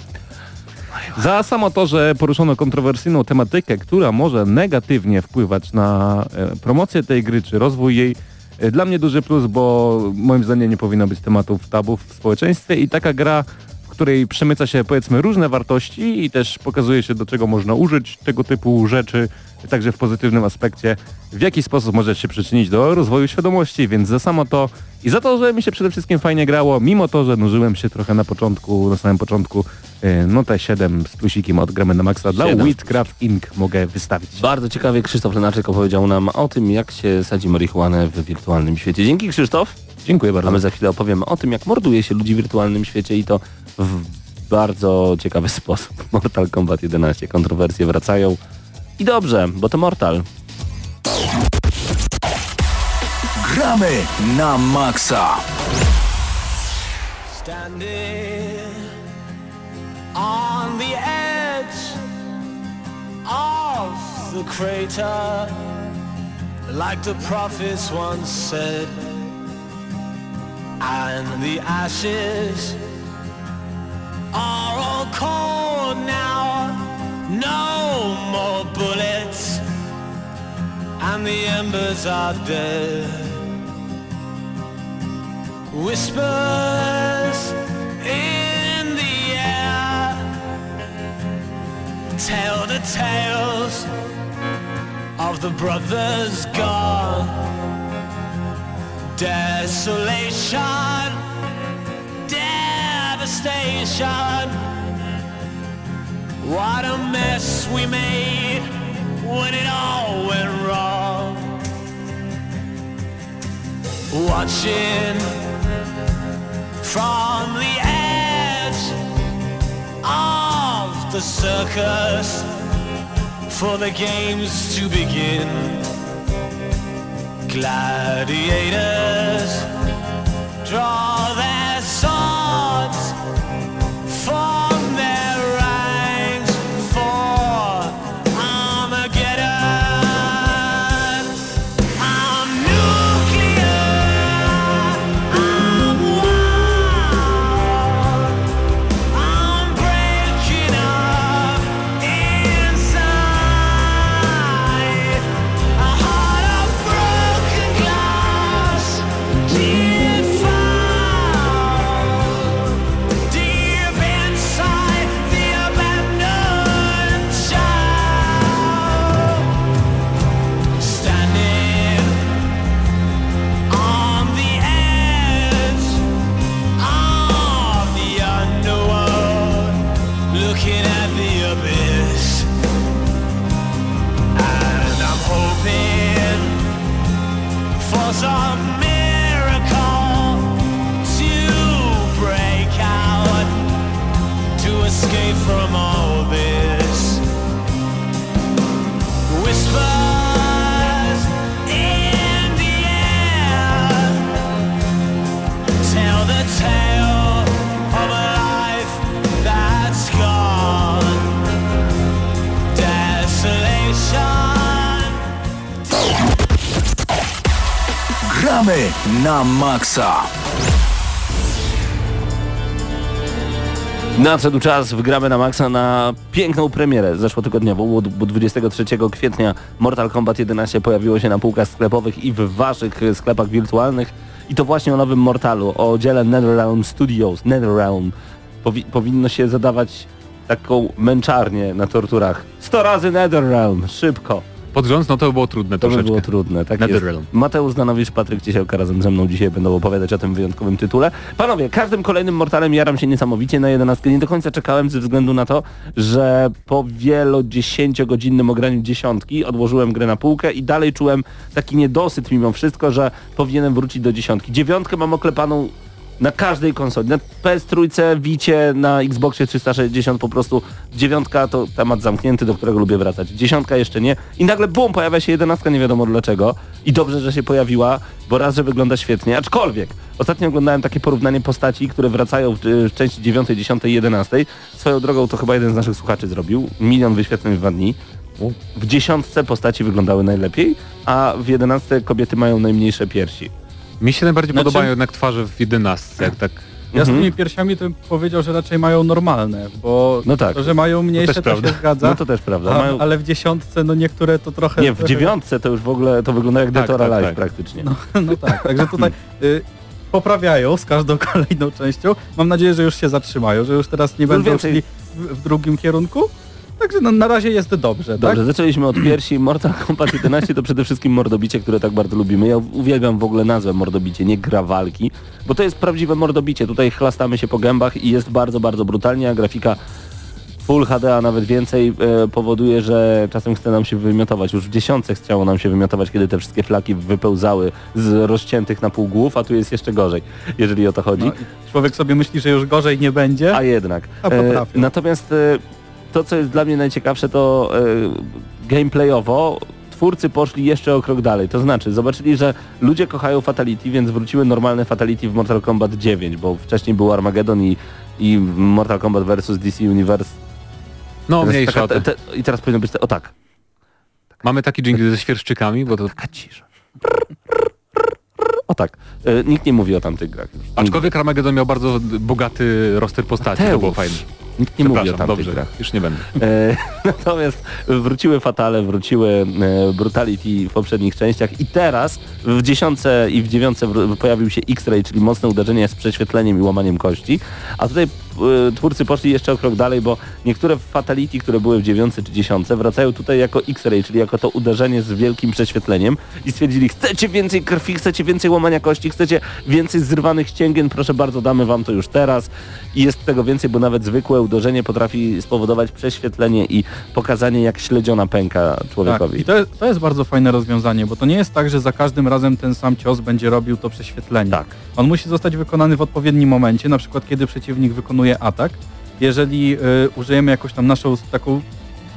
Za samo to, że poruszono kontrowersyjną tematykę, która może negatywnie wpływać na e, promocję tej gry czy rozwój jej, e, dla mnie duży plus, bo moim zdaniem nie powinno być tematów tabu w społeczeństwie i taka gra, w której przemyca się powiedzmy różne wartości i też pokazuje się do czego można użyć tego typu rzeczy, także w pozytywnym aspekcie, w jaki sposób może się przyczynić do rozwoju świadomości, więc za samo to i za to, że mi się przede wszystkim fajnie grało, mimo to, że nużyłem się trochę na początku, na samym początku, e, no te 7 z plusikiem od gramy na maksa dla Siedem z Wheatcraft Inc. mogę wystawić. Bardzo ciekawie Krzysztof Lenaczek opowiedział nam o tym, jak się sadzi marihuanę w wirtualnym świecie. Dzięki Krzysztof. Dziękuję bardzo. A my za chwilę opowiemy o tym, jak morduje się ludzi w wirtualnym świecie i to w bardzo ciekawy sposób. Mortal Kombat 11. Kontrowersje wracają. I dobrze, bo to Mortal. Gramy na maksa. Standing on the edge of the crater, like the prophets once said, and the ashes are all cold now. No more bullets, and the embers are dead. Whispers in the air tell the tales of the brothers gone. Desolation, devastation. What a mess we made when it all went wrong. Watching from the edge of the circus for the games to begin. Gladiators draw their maksa. Nadszedł czas, wygramy na maksa na piękną premierę zeszłotygodniową, bo- bo 23 kwietnia Mortal Kombat 11 pojawiło się na półkach sklepowych i w waszych sklepach wirtualnych i to właśnie o nowym Mortalu, o dziele NetherRealm Studios, NetherRealm Powi powinno się zadawać taką męczarnię na torturach. 100 razy NetherRealm, szybko. Pod rząd, no to było trudne To by było trudne, tak jest. Mateusz Zdanowicz, Patryk Ciesielka razem ze mną dzisiaj będą opowiadać o tym wyjątkowym tytule. Panowie, każdym kolejnym Mortalem jaram się niesamowicie na 11. Nie do końca czekałem ze względu na to, że po wielodziesięciogodzinnym ograniu dziesiątki odłożyłem grę na półkę i dalej czułem taki niedosyt mimo wszystko, że powinienem wrócić do dziesiątki. Dziewiątkę mam oklepaną na każdej konsoli, na PS3, Wicie, na Xboxie 360 po prostu dziewiątka to temat zamknięty, do którego lubię wracać. Dziesiątka jeszcze nie i nagle bum, pojawia się jedenastka, nie wiadomo dlaczego i dobrze, że się pojawiła, bo raz, że wygląda świetnie, aczkolwiek ostatnio oglądałem takie porównanie postaci, które wracają w, w części 9, 10 i 11. Swoją drogą to chyba jeden z naszych słuchaczy zrobił, milion wyświetleń w dwa dni. W dziesiątce postaci wyglądały najlepiej, a w jedenastce kobiety mają najmniejsze piersi. Mi się najbardziej Znaczy- podobają jednak twarze w 11, jak tak Ja z Mhm. tymi piersiami to bym powiedział, że raczej mają normalne, bo No tak. to, że mają mniejsze, też to, prawda. się zgadza. No to też prawda. a, Mają... Ale w dziesiątce, no niektóre to trochę... Nie, w dziewiątce to już w ogóle to wygląda jak Tak, Dead or tak, tak. praktycznie. No, no tak, także tutaj y, poprawiają z każdą kolejną częścią. Mam nadzieję, że już się zatrzymają, że już teraz nie Już będą więcej- szli w, w drugim kierunku. Także no, na razie jest dobrze, Dobrze, tak? zaczęliśmy od piersi. Mortal Kombat 11 to przede wszystkim mordobicie, które tak bardzo lubimy. Ja uwielbiam w ogóle nazwę mordobicie, nie gra walki, bo to jest prawdziwe mordobicie. Tutaj chlastamy się po gębach i jest bardzo, bardzo brutalnie, a grafika Full HD, a nawet więcej e, powoduje, że czasem chce nam się wymiotować. Już w dziesiątce chciało nam się wymiotować, kiedy te wszystkie flaki wypełzały z rozciętych na pół głów, a tu jest jeszcze gorzej, jeżeli o to chodzi. No, człowiek sobie myśli, że już gorzej nie będzie. A jednak. A E, natomiast e, to, co jest dla mnie najciekawsze, to e, gameplayowo twórcy poszli jeszcze o krok dalej. To znaczy, zobaczyli, że ludzie kochają Fatality, więc wróciły normalne Fatality w Mortal Kombat 9, bo wcześniej był Armageddon i, i Mortal Kombat vs DC Universe. No, Teraz mniejsza taka- te, te, I teraz powinno być te, o tak, Mamy taki jingle ze świerszczykami, bo to... taka cisza. O tak. E, nikt nie mówi o tamtych grach. już. Aczkolwiek Armageddon miał bardzo bogaty roster postaci, to było fajne. Nikt nie mówi o tamtych dobrze, grach. już nie będę. E, natomiast wróciły Fatale, wróciły e, Brutality w poprzednich częściach i teraz w dziesiątce i w dziewiątce pojawił się X-Ray, czyli mocne uderzenie z prześwietleniem i łamaniem kości. A tutaj twórcy poszli jeszcze o krok dalej, bo niektóre Fatality, które były w dziewiątce czy dziesiątce wracają tutaj jako X-Ray, czyli jako to uderzenie z wielkim prześwietleniem i stwierdzili, chcecie więcej krwi, chcecie więcej łamania kości, chcecie więcej zrywanych ścięgien, proszę bardzo, damy wam to już teraz. I jest tego więcej, bo nawet zwykłe uderzenie potrafi spowodować prześwietlenie i pokazanie, jak śledziona pęka Tak. człowiekowi. I to jest, to jest bardzo fajne rozwiązanie, bo to nie jest tak, że za każdym razem ten sam cios będzie robił to prześwietlenie. Tak. On musi zostać wykonany w odpowiednim momencie, na przykład kiedy przeciwnik wykonuje atak. Jeżeli y, użyjemy jakąś tam naszą taką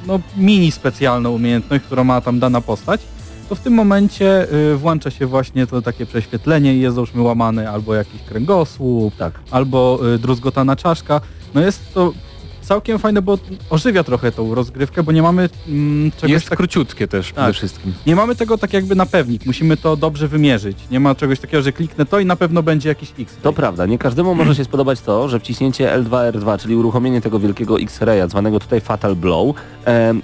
no, mini specjalną umiejętność, którą ma tam dana postać, to w tym momencie y, włącza się właśnie to takie prześwietlenie i jest załóżmy łamany albo jakiś kręgosłup, Tak. albo y, druzgotana czaszka. No jest to całkiem fajne, bo ożywia trochę tą rozgrywkę, bo nie mamy mm, czegoś Jest tak, króciutkie też przede Tak. wszystkim. nie mamy tego tak jakby na pewnik, musimy to dobrze wymierzyć. Nie ma czegoś takiego, że kliknę to i na pewno będzie jakiś X. To prawda, nie każdemu może się spodobać to, że wciśnięcie L2R2, czyli uruchomienie tego wielkiego X-raya, zwanego tutaj Fatal Blow, em,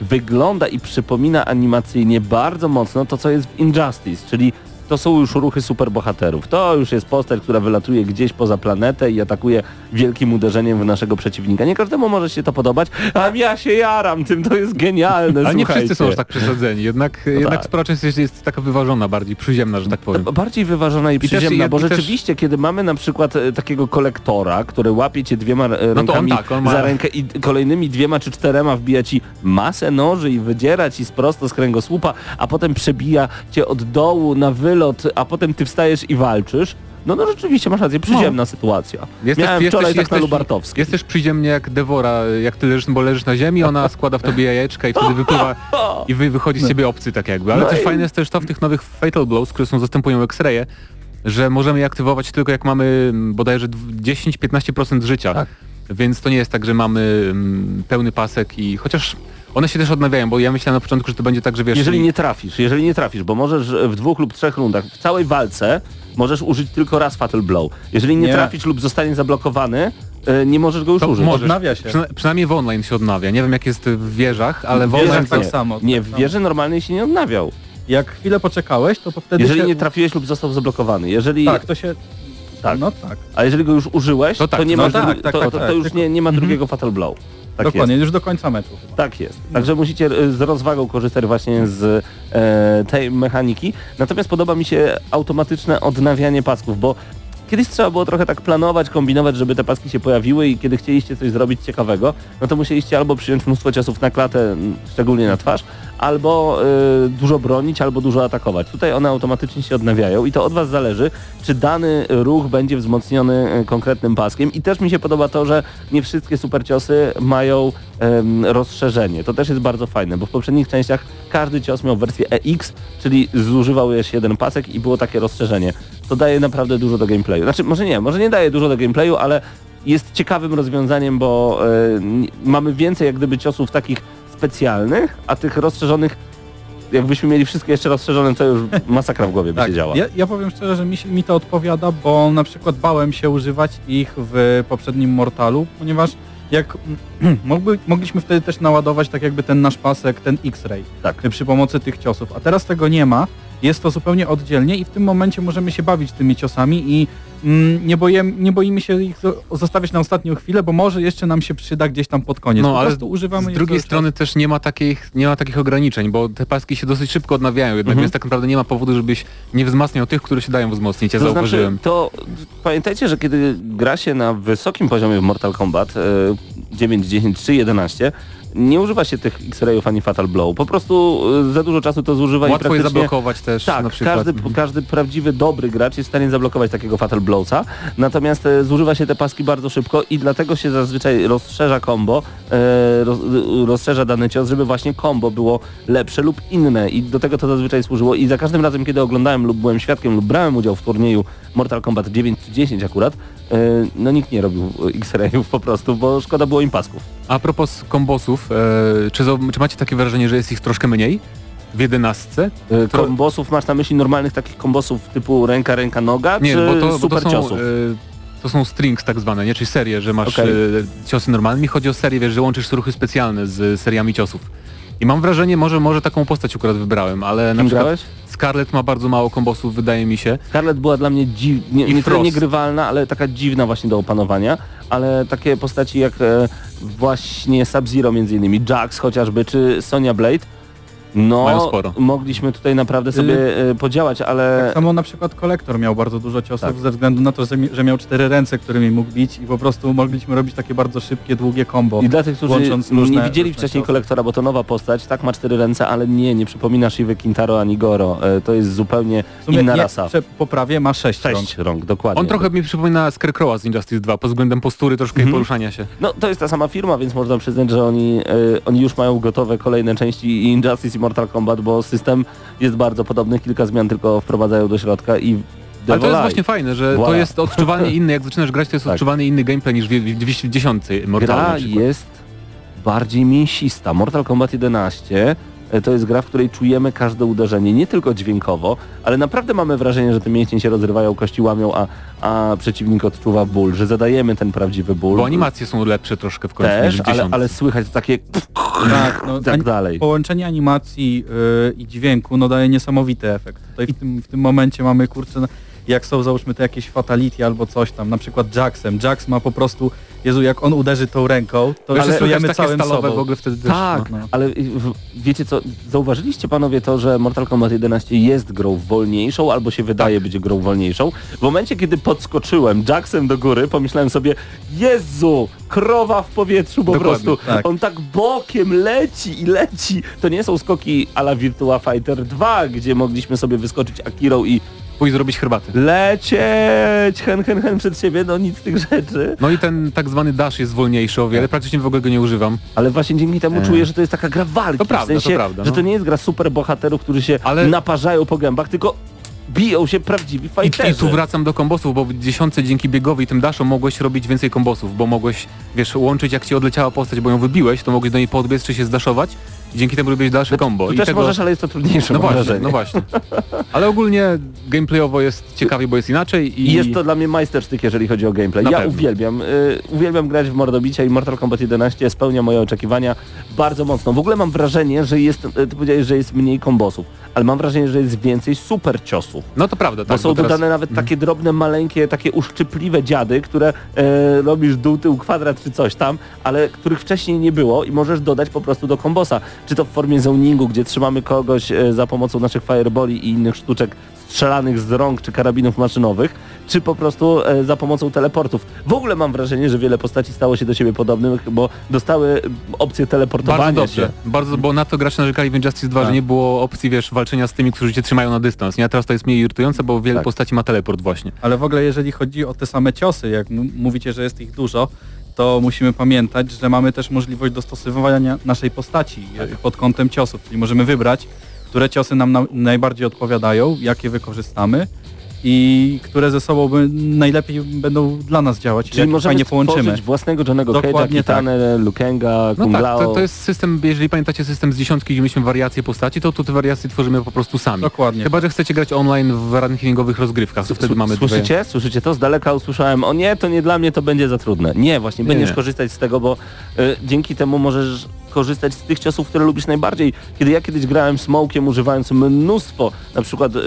wygląda i przypomina animacyjnie bardzo mocno to, co jest w Injustice, czyli to są już ruchy superbohaterów. To już jest postać, która wylatuje gdzieś poza planetę i atakuje wielkim uderzeniem w naszego przeciwnika. Nie każdemu może się to podobać, a ja się jaram tym, to jest genialne, Ale nie wszyscy są aż tak przesadzeni, jednak, jednak tak. spora część jest, jest taka wyważona, bardziej przyziemna, że tak powiem. B- Bardziej wyważona i też przyziemna, i- bo i też- rzeczywiście, kiedy mamy na przykład e, takiego kolektora, który łapie cię dwiema e, No rękami tak, on ma- za rękę i kolejnymi dwiema czy czterema wbija ci masę noży i wydziera ci z prosto z kręgosłupa, a potem przebija cię od dołu na a potem ty wstajesz i walczysz, no no rzeczywiście masz rację, przyziemna sytuacja. Jesteś, Miałem jesteś, wczoraj tak jesteś, na Lubartowskiej. Jesteś przyziemnie jak Devora, jak ty leżysz, bo leżysz na ziemi, ona składa w tobie jajeczka i wtedy wypływa i wy, wychodzi z ciebie obcy tak jakby. Ale No też i- fajne jest też to w tych nowych Fatal Blows, które są zastępują X-raye, że możemy je aktywować tylko jak mamy mm, bodajże dw- 10-15% życia. Tak. Więc to nie jest tak, że mamy mm, pełny pasek i chociaż one się też odnawiają, bo ja myślałem na początku, że to będzie tak, że wiesz... Jeżeli nie trafisz, jeżeli nie trafisz, bo możesz w dwóch lub trzech rundach, w całej walce możesz użyć tylko raz Fatal Blow. Jeżeli nie, Nie. trafisz lub zostanie zablokowany, e, nie możesz go już to użyć. możesz. Odnawia się. Przyna przynajmniej w online się odnawia. Nie wiem jak jest w wieżach, ale w W wieżach online tak nie. samo. Nie, tak w wieży normalnej się nie odnawiał. Jak chwilę poczekałeś, to wtedy Jeżeli się... nie trafiłeś lub został zablokowany. Jeżeli, Tak, to się... Tak. No tak. A jeżeli go już użyłeś, To to, tak, nie no tak, tak, to, to, to już nie, nie ma Mhm. drugiego Fatal Blow. Tak Dokładnie, jest. już do końca meczu chyba. Tak jest. Także musicie e, z rozwagą korzystać właśnie z e, tej mechaniki. Natomiast podoba mi się automatyczne odnawianie pasków, bo kiedyś trzeba było trochę tak planować, kombinować, żeby te paski się pojawiły i kiedy chcieliście coś zrobić ciekawego, no to musieliście albo przyjąć mnóstwo ciosów na klatę, szczególnie na twarz, albo e, dużo bronić, albo dużo atakować. Tutaj one automatycznie się odnawiają i to od Was zależy, czy dany ruch będzie wzmocniony e, konkretnym paskiem i też mi się podoba to, że nie wszystkie super ciosy mają em, rozszerzenie. To też jest bardzo fajne, bo w poprzednich częściach każdy cios miał wersję EX, czyli zużywał jeszcze jeden pasek i było takie rozszerzenie. To daje naprawdę dużo do gameplayu. Znaczy, może nie, może nie daje dużo do gameplayu, ale jest ciekawym rozwiązaniem, bo n- mamy więcej jak gdyby ciosów takich specjalnych, a tych rozszerzonych jakbyśmy mieli wszystkie jeszcze rozszerzone, to już masakra w głowie by się działa. Tak, Ja, ja powiem szczerze, że mi, się, mi to odpowiada, bo na przykład bałem się używać ich w poprzednim Mortalu, ponieważ jak mogli, mogliśmy wtedy też naładować tak jakby ten nasz pasek, ten X-Ray Tak. przy pomocy tych ciosów, a teraz tego nie ma, jest to zupełnie oddzielnie i w tym momencie możemy się bawić tymi ciosami i mm, nie, boję, nie boimy się ich zo- zostawiać na ostatnią chwilę, bo może jeszcze nam się przyda gdzieś tam pod koniec. No po ale prostu używamy z drugiej strony też nie ma takich, nie ma takich ograniczeń, bo te paski się dosyć szybko odnawiają jednak, Mhm. więc tak naprawdę nie ma powodu, żebyś nie wzmacniał tych, które się dają wzmocnić, ja To znaczy, zauważyłem. to pamiętajcie, że kiedy gra się na wysokim poziomie w Mortal Kombat e, 9, 10 czy 11, nie używa się tych X-rayów ani Fatal Blow. Po prostu e, za dużo czasu to zużywa i Łatwo je praktycznie... zablokować też Tak, na przykład. każdy, Mhm. każdy prawdziwy, dobry gracz jest w stanie zablokować takiego Fatal Blowsa, natomiast e, zużywa się te paski bardzo szybko i dlatego się zazwyczaj rozszerza combo, e, roz, rozszerza dany cios, żeby właśnie combo było lepsze lub inne i do tego to zazwyczaj służyło i za każdym razem, kiedy oglądałem lub byłem świadkiem lub brałem udział w turnieju Mortal Kombat 9 czy 10 akurat, e, no nikt nie robił X-rayów po prostu, bo szkoda było im pasków. A propos kombosów, e, czy, czy macie takie wrażenie, że jest ich troszkę mniej w jedenastce? E, To- Kombosów masz na myśli normalnych takich kombosów typu ręka, ręka, noga, Nie, czy bo to, bo super to są to są strings tak zwane, nie? Czyli serie, że masz e, ciosy normalne. Mi chodzi o serię, wiesz, że łączysz ruchy specjalne z seriami ciosów. I mam wrażenie, może, może taką postać akurat wybrałem, ale na Kim przykład grałeś? Scarlett ma bardzo mało kombosów, wydaje mi się. Scarlett była dla mnie dziw... nie, I nie tyle Frost. niegrywalna, ale taka dziwna właśnie do opanowania, ale takie postaci jak e, właśnie Sub-Zero między innymi, Jax chociażby, czy Sonya Blade, no mogliśmy tutaj naprawdę sobie e, podziałać, ale Tak samo na przykład kolektor miał bardzo dużo ciosów Tak. ze względu na to, że, mi- że miał cztery ręce, którymi mógł bić i po prostu mogliśmy robić takie bardzo szybkie, długie combo. i dla tych, którzy łącząc nie różne- widzieli różne wcześniej ciosy. kolektora, bo to nowa postać, tak ma cztery ręce, ale nie, nie przypomina Shiva Kintaro ani Goro, e, to jest zupełnie inna nie, rasa. poprawię, ma sześć, rąk. Sześć rąk, dokładnie. On trochę mi przypomina Scarecrowa z Injustice 2 pod względem postury troszkę Mhm. i poruszania się. No to jest ta sama firma, więc można przyznać, że oni, e, oni już mają gotowe kolejne części i Injustice i Mortal Kombat, bo system jest bardzo podobny, kilka zmian tylko wprowadzają do środka i Ale to jest właśnie fajne, że to jest odczuwalnie inny, jak zaczynasz grać, to jest Tak. inny gameplay niż w w 210 Mortal Gra jest bardziej mięsista. Mortal Kombat 11 e, to jest gra, w której czujemy każde uderzenie, nie tylko dźwiękowo, ale naprawdę mamy wrażenie, że te mięśnie się rozrywają, kości łamią, a, a przeciwnik odczuwa ból, że zadajemy ten prawdziwy ból. Bo animacje są lepsze troszkę w końcu niż też, w ale, 10. ale słychać takie Tak, no, tak dalej. Połączenie animacji yy, i dźwięku no, daje niesamowity efekt. Tutaj w tym, w tym momencie mamy kurczę, no, jak są załóżmy te jakieś fatality albo coś tam, na przykład Jacksem. Jax ma po prostu, Jezu, jak on uderzy tą ręką, to ale ale czujemy takie całym stalowe sobą. w ogóle wtedy też. Tak, no. ale w, wiecie co, zauważyliście panowie to, że Mortal Kombat 11 jest grą wolniejszą, albo się wydaje Tak. być grą wolniejszą. W momencie, kiedy podskoczyłem Jacksem do góry, pomyślałem sobie, Jezu, krowa w powietrzu po Dokładnie, prostu. tak. On tak bokiem leci i leci. To nie są skoki a la Virtua Fighter 2, gdzie mogliśmy sobie wyskoczyć Akirą i Pójdź zrobić herbaty. lecieć hen, hen, hen przed siebie, no nic z tych rzeczy. No i ten tak zwany dash jest wolniejszy o wiele, praktycznie w ogóle go nie używam. Ale właśnie dzięki temu E. czuję, że to jest taka gra walki. To prawda, w sensie, to prawda, że no. to nie jest gra super bohaterów, którzy się Ale- naparzają po gębach, tylko biją się prawdziwi I, fajterzy. I tu wracam do kombosów, bo w dziesiątce dzięki biegowi i tym daszom mogłeś robić więcej kombosów, bo mogłeś, wiesz, łączyć jak ci odleciała postać, bo ją wybiłeś, to mogłeś do niej podbiec czy się zdaszować i dzięki temu robiłeś dalsze kombo. Tu I też tego... możesz, ale jest to trudniejsze. No właśnie, wrażenie. no właśnie. Ale ogólnie gameplayowo jest ciekawie, bo jest inaczej i... Jest to dla mnie majstersztyk, jeżeli chodzi o gameplay. Na ja pewno. uwielbiam, y, uwielbiam grać w Mordobicia i Mortal Kombat 11 spełnia moje oczekiwania bardzo mocno. W ogóle mam wrażenie, że jest, y, ty powiedziałeś, że jest mniej kombosów, ale mam wrażenie, że jest więcej super ciosów. No to prawda, Bo tak. są teraz- dodane nawet takie drobne, maleńkie, takie uszczypliwe dziady, które e, robisz dół, tył, kwadrat czy coś tam, ale których wcześniej nie było i możesz dodać po prostu do kombosa. Czy to w formie zoningu, gdzie trzymamy kogoś e, za pomocą naszych fireboli i innych sztuczek strzelanych z rąk czy karabinów maszynowych, czy po prostu e, za pomocą teleportów. W ogóle mam wrażenie, że wiele postaci stało się do siebie podobnych, bo dostały opcję teleportowania Bardzo dobrze, się. bardzo, bo na to gracze narzekali w Injustice 2, Tak. że nie było opcji, wiesz, walczenia z tymi, którzy cię trzymają na dystans. Nie, a teraz to jest mniej irytujące, bo wiele Tak. postaci ma teleport właśnie. Ale w ogóle jeżeli chodzi o te same ciosy, jak mówicie, że jest ich dużo, to musimy pamiętać, że mamy też możliwość dostosowania naszej postaci e, pod kątem ciosów, czyli możemy wybrać, które ciosy nam na, najbardziej odpowiadają, jakie wykorzystamy i które ze sobą by najlepiej będą dla nas działać, Czyli możemy fajnie połączymy. stworzyć własnego Johnnego Cage'a, Dokładnie tak. Lukenga, No tak, to, to jest system, jeżeli pamiętacie system z dziesiątki, gdzie mieliśmy wariacje postaci, to tu te wariacje tworzymy po prostu sami. Dokładnie. Chyba, że chcecie grać online w rankingowych rozgrywkach, to wtedy mamy dwie... Słyszycie? Słyszycie to? Z daleka usłyszałem, o nie, to nie dla mnie, to będzie za trudne. Nie, właśnie Nie, będziesz nie. korzystać z tego, bo y, dzięki temu możesz korzystać z tych ciosów, które lubisz najbardziej. Kiedy ja kiedyś grałem smokiem, używając mnóstwo na przykład y,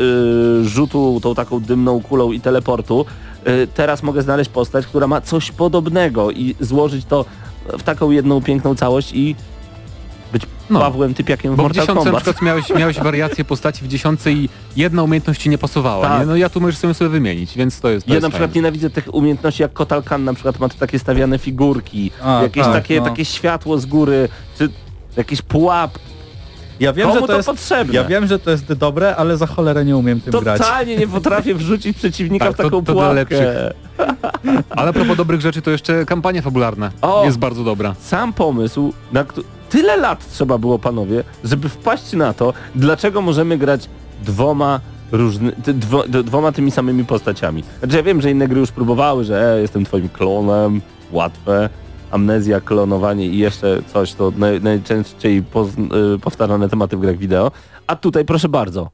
rzutu tą taką dymną kulą i teleportu, y, teraz mogę znaleźć postać, która ma coś podobnego i złożyć to w taką jedną piękną całość i być No. Pawłem Typiakiem w Bo w Mortal dziesiątce na Kombat. przykład miałeś, miałeś wariacje postaci w dziesiątce i jedna umiejętność ci nie pasowała, Tak. nie? No ja tu możesz sobie, sobie wymienić, więc to jest to Ja jest na przykład fajne. nienawidzę tych umiejętności jak Kotal Khan na przykład ma tu takie stawiane figurki, A, jakieś tak, takie, no. takie światło z góry, czy jakieś pułap. Ja wiem, Komu że to, to jest potrzebne? Ja wiem, że to jest dobre, ale za cholerę nie umiem tym grać. Totalnie nie potrafię wrzucić przeciwnika Tak, w to- taką to dla pułapkę. Ale a propos dobrych rzeczy, to jeszcze kampania fabularna O! jest bardzo dobra. Sam pomysł, na tyle lat trzeba było panowie, żeby wpaść na to, dlaczego możemy grać dwoma różny, dwo, dwoma tymi samymi postaciami. Znaczy ja wiem, że inne gry już próbowały, że e, jestem twoim klonem, łatwe, amnezja, klonowanie i jeszcze coś, to naj, najczęściej poz, y, powtarzane tematy w grach wideo. A tutaj proszę bardzo,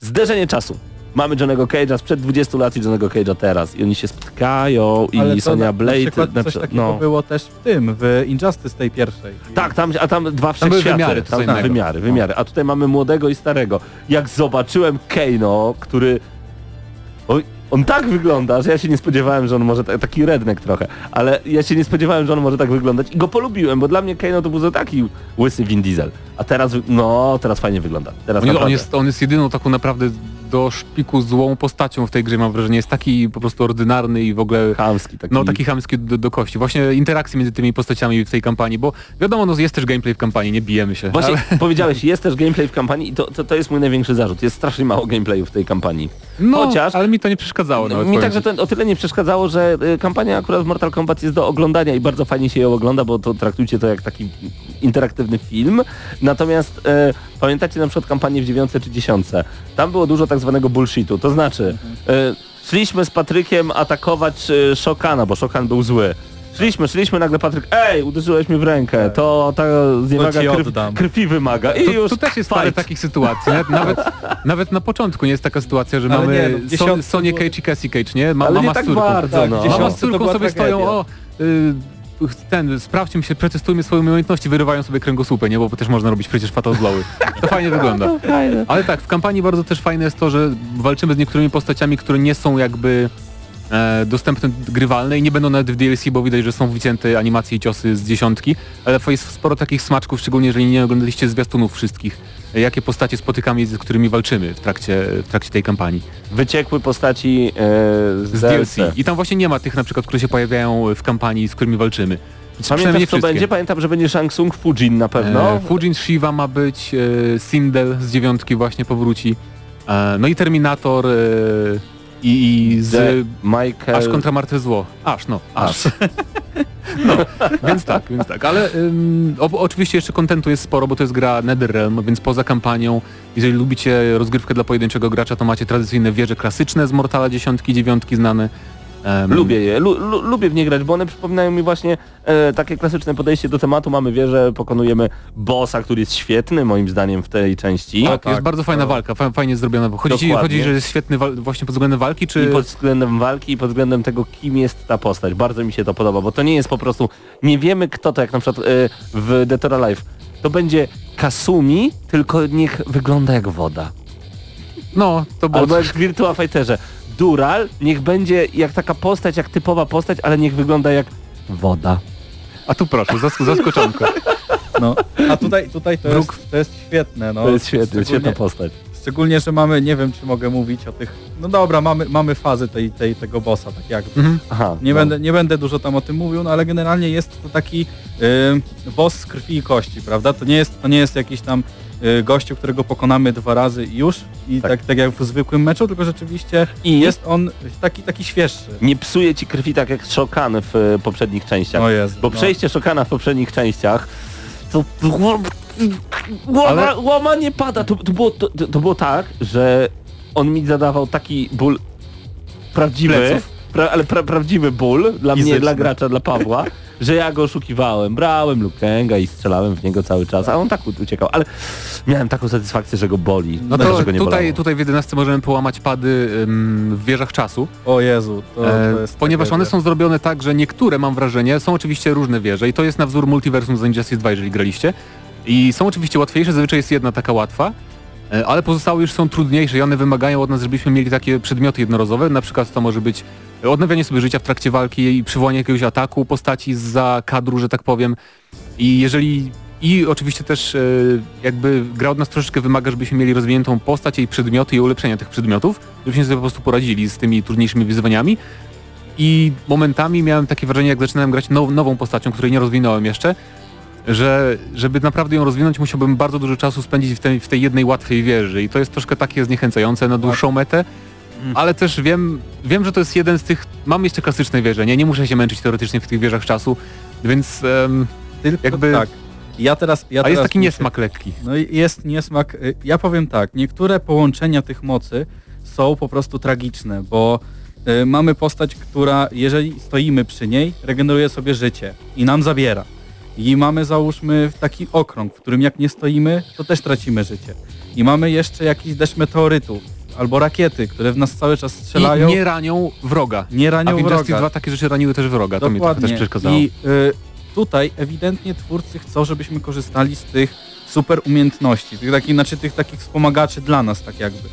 zderzenie czasu. Mamy Johnego Cage'a sprzed 20 lat i Johnego Cage'a teraz i oni się spotkają i Ale to Sonia na, Blade... na przykład coś znaczy, takiego było też w tym, w Injustice tej pierwszej. Tak, tam, a tam dwa Tam wszechświaty. wymiary, tam, innego. wymiary, wymiary. A tutaj mamy młodego i starego. Jak zobaczyłem Keino, który... Oj, on tak wygląda, że ja się nie spodziewałem, że on może tak, taki redneck trochę, ale ja się nie spodziewałem, że on może tak wyglądać i go polubiłem, bo dla mnie Keino to był taki łysy Vin Diesel. A teraz, no, teraz fajnie wygląda. Teraz On, on, jest, on jest jedyną taką naprawdę do szpiku złą postacią w tej grze, mam wrażenie. Jest taki po prostu ordynarny i w ogóle... chamski taki. No taki chamski do, do kości. Właśnie interakcje między tymi postaciami w tej kampanii, bo wiadomo, no jest też gameplay w kampanii, nie bijemy się. Właśnie ale- powiedziałeś, jest też gameplay w kampanii i to, to, to jest mój największy zarzut. Jest strasznie mało gameplayu w tej kampanii. no, chociaż- ale mi to nie przeszkadzało. Nawet, Mi także to o tyle nie przeszkadzało, że y, kampania akurat w Mortal Kombat jest do oglądania i bardzo fajnie się ją ogląda, bo to traktujcie to jak taki interaktywny film. Natomiast e, pamiętacie na przykład kampanię w dziewiątce czy dziesiątce? Tam było dużo tak zwanego bullshitu, to znaczy e, szliśmy z Patrykiem atakować e, Szokana, bo Szokan był zły. Szliśmy, szliśmy, nagle Patryk, ej, uderzyłeś mi w rękę, to ta zniewaga ci krw, oddam. krwi wymaga i Tu, już tu też jest parę fight. takich sytuacji. Nawet, nawet, nawet na początku nie jest taka sytuacja, że Ale mamy nie, no, Son, dziesiątce Sonię było- Cage i Cassie Cage, nie? Ma, Ale mama nie z tak córką. bardzo, Tak, no. Mama z to córką była sobie stoją, tragedia. o, y, ten, sprawdźmy się, przetestujmy swoje umiejętności, wyrywają sobie kręgosłupy, nie? Bo też można robić przecież fatal blowy. To fajnie wygląda. Ale tak, w kampanii bardzo też fajne jest to, że walczymy z niektórymi postaciami, które nie są jakby e, dostępne, grywalne i nie będą nawet w DLC, bo widać, że są wycięte animacje i ciosy z dziesiątki, ale jest sporo takich smaczków, szczególnie jeżeli nie oglądaliście zwiastunów wszystkich, jakie postacie spotykamy, z którymi walczymy w trakcie, w trakcie tej kampanii. Wyciekły postaci e, z, Z DLC. I tam właśnie nie ma tych na przykład, które się pojawiają w kampanii, z którymi walczymy. Pamiętasz co wszystkie. będzie? Pamiętam, że będzie Shang Tsung Fujin na pewno. E, Fujin Shiva ma być, e, Sindel z dziewiątki właśnie powróci, e, no i Terminator e, i, z... The Michael... Aż kontra Martwe Zło. Aż, no. Aż. no, więc tak, więc tak. Ale o, oczywiście jeszcze kontentu jest sporo, bo to jest gra NetherRealm, więc poza kampanią, jeżeli lubicie rozgrywkę dla pojedynczego gracza, to macie tradycyjne wieże klasyczne z Mortala dziesiątki, dziewiątki znane. Em, Lubię je, lu, lu, lubię w nie grać, bo one przypominają mi właśnie e, takie klasyczne podejście do tematu. Mamy wieżę, pokonujemy bossa, który jest świetny moim zdaniem w tej części. Tak, jest tak, bardzo fajna walka, fa- fajnie zrobiona. Chodzi, ci, chodzi, że jest świetny właśnie pod względem walki, czy... I pod względem walki, i pod względem tego, kim jest ta postać. Bardzo mi się to podoba, bo to nie jest po prostu... Nie wiemy kto to, jak na przykład e, w Dead or Alive. To będzie Kasumi, tylko niech wygląda jak woda. No, to było... Albo jak w Virtua Fighterze. Dural, niech będzie jak taka postać, jak typowa postać, ale niech wygląda jak woda. A tu proszę, zask- zaskoczonko. No. A tutaj, tutaj to, Wróg. jest, to jest świetne. No. To jest Szczególnie- świetna postać. Szczególnie, że mamy, nie wiem czy mogę mówić o tych, no dobra, mamy, mamy fazy tej, tej, tego bossa, tak jakby. Mhm. Aha, Nie, no. będę, nie będę dużo tam o tym mówił, no ale generalnie jest to taki y, boss z krwi i kości, prawda? To nie jest, to nie jest jakiś tam y, gościu, którego pokonamy dwa razy i już i Tak. tak. Tak, jak w zwykłym meczu, tylko rzeczywiście I jest on taki, taki świeższy. nie psuje ci krwi tak jak Shokan w e, poprzednich częściach. O Jezu, Bo no. przejście Shokana w poprzednich częściach to łoma, Ale- łoma nie pada. To, to, było, to, to było tak, że on mi zadawał taki ból prawdziwy, pra, ale pra, prawdziwy ból dla mnie, dla gracza, dla Pawła, że ja go oszukiwałem. Brałem Lukenga i strzelałem w niego cały czas, a on tak uciekał. Ale miałem taką satysfakcję, że go boli. No Znaczy, to że go nie tutaj, bolało. tutaj w 11 możemy połamać pady ym, w wieżach czasu, O Jezu, to, e, to jest ponieważ one są zrobione tak, że niektóre, mam wrażenie, są oczywiście różne wieże i to jest na wzór Multiversum z Injustice 2, jeżeli graliście. I są oczywiście łatwiejsze, zazwyczaj jest jedna taka łatwa, e, ale pozostałe już są trudniejsze i one wymagają od nas, żebyśmy mieli takie przedmioty jednorazowe, na przykład to może być odnawianie sobie życia w trakcie walki i przywołanie jakiegoś ataku postaci za kadru, że tak powiem. I jeżeli i oczywiście też e, jakby gra od nas troszeczkę wymaga, żebyśmy mieli rozwiniętą postać i przedmioty i ulepszenia tych przedmiotów, żebyśmy sobie po prostu poradzili z tymi trudniejszymi wyzwaniami. I momentami miałem takie wrażenie, jak zaczynałem grać now, nową postacią, której nie rozwinąłem jeszcze, że żeby naprawdę ją rozwinąć, musiałbym bardzo dużo czasu spędzić w tej, w tej jednej łatwej wieży. I to jest troszkę takie zniechęcające na dłuższą metę. Ale też wiem, wiem, że to jest jeden z tych... Mam jeszcze klasyczne wieże, nie? Nie muszę się męczyć teoretycznie w tych wieżach czasu, więc... em, Tylko, jakby- tak. Ja teraz, ja a jest taki muszę- niesmak lekki. No jest niesmak. Y, Ja powiem tak, niektóre połączenia tych mocy są po prostu tragiczne, bo y, mamy postać, która jeżeli stoimy przy niej, regeneruje sobie życie i nam zabiera. I mamy załóżmy taki okrąg, w którym jak nie stoimy, to też tracimy życie. I mamy jeszcze jakiś deszcz meteorytów, albo rakiety, które w nas cały czas I strzelają. nie ranią wroga. nie ranią A w Injustice wroga. 2 takie rzeczy raniły też wroga, to mi trochę też przeszkadzało. I y, tutaj ewidentnie twórcy chcą, żebyśmy korzystali z tych super umiejętności, tych takich, znaczy tych takich wspomagaczy dla nas tak jakby.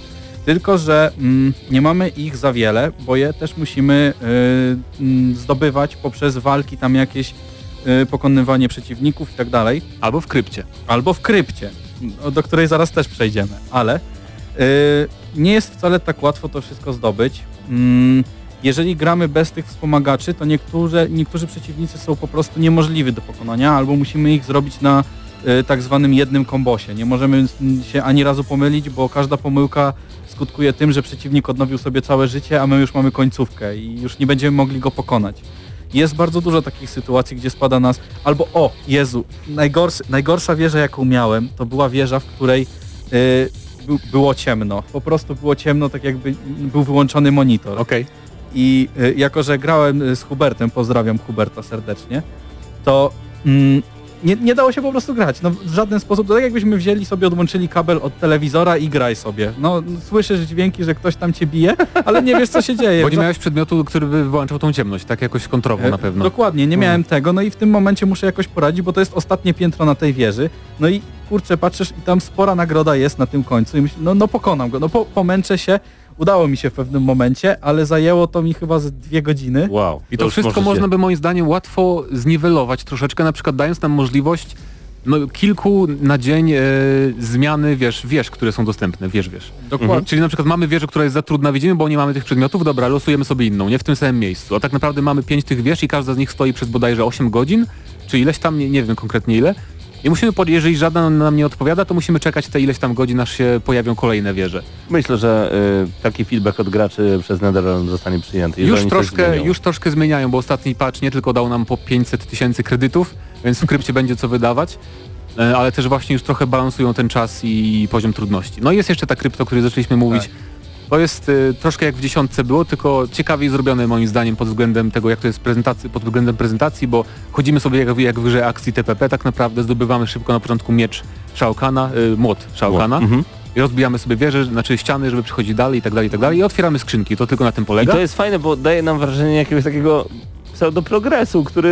Tylko, że mm, nie mamy ich za wiele, bo je też musimy y, mm, zdobywać poprzez walki tam jakieś y, pokonywanie przeciwników i tak dalej. Albo w krypcie. Albo w krypcie, do której zaraz też przejdziemy, ale y, nie jest wcale tak łatwo to wszystko zdobyć. Mm, jeżeli gramy bez tych wspomagaczy, to niektóre, niektórzy przeciwnicy są po prostu niemożliwi do pokonania, albo musimy ich zrobić na y, tak zwanym jednym kombosie. Nie możemy się ani razu pomylić, bo każda pomyłka skutkuje tym, że przeciwnik odnowił sobie całe życie, a my już mamy końcówkę i już nie będziemy mogli go pokonać. Jest bardzo dużo takich sytuacji, gdzie spada nas albo o Jezu, najgorszy, najgorsza wieża jaką miałem, to była wieża, w której y, był, było ciemno. Po prostu było ciemno, tak jakby był wyłączony monitor. Okej. I y, jako, że grałem z Hubertem, pozdrawiam Huberta serdecznie, to mm, nie, nie dało się po prostu grać. No, w żaden sposób. To tak jakbyśmy wzięli sobie, odłączyli kabel od telewizora i graj sobie. No słyszysz dźwięki, że ktoś tam cię bije, ale nie wiesz co się dzieje. Bo nie miałeś przedmiotu, który by wyłączał tą ciemność, tak jakoś kontrował E, na pewno. Dokładnie, nie miałem tego, no i w tym momencie muszę jakoś poradzić, bo to jest ostatnie piętro na tej wieży. No i kurczę, patrzysz i tam spora nagroda jest na tym końcu i myślę, no, no pokonam go, no po, pomęczę się. Udało mi się w pewnym momencie, ale zajęło to mi chyba z dwie godziny. Wow. I to, już wszystko można by moim zdaniem łatwo zniwelować troszeczkę, na przykład dając nam możliwość no, kilku na dzień e, zmiany, wiesz, wież, które są dostępne, wiesz, wiesz. Dokładnie. Czyli na przykład mamy wieżę, która jest za trudna, widzimy, bo nie mamy tych przedmiotów, dobra, losujemy sobie inną, nie w tym samym miejscu. A tak naprawdę mamy pięć tych wież i każda z nich stoi przez bodajże 8 godzin, czy ileś tam, nie, nie wiem konkretnie ile. I musimy, jeżeli żadna nam nie odpowiada, to musimy czekać te ileś tam godzin, aż się pojawią kolejne wieże. Myślę, że y, taki feedback od graczy przez NetherRealm zostanie przyjęty. Już troszkę, już troszkę zmieniają, bo ostatni patch nie tylko dał nam po 500 tysięcy kredytów, więc w krypcie będzie co wydawać, e, ale też właśnie już trochę balansują ten czas i poziom trudności. No i jest jeszcze ta krypto, o której zaczęliśmy mówić. Tak. To jest y, troszkę jak w dziesiątce było, tylko ciekawiej zrobione moim zdaniem pod względem tego, jak to jest prezentacji, pod względem prezentacji, bo chodzimy sobie jak, jak w grze akcji TPP tak naprawdę, zdobywamy szybko na początku miecz Shao Kahna, y, młot Shao Kahna Mhm. i rozbijamy sobie wieże, znaczy ściany, żeby przechodzić dalej i tak dalej, i tak dalej i otwieramy skrzynki, to tylko na tym I polega. to jest fajne, bo daje nam wrażenie jakiegoś takiego pseudoprogresu, który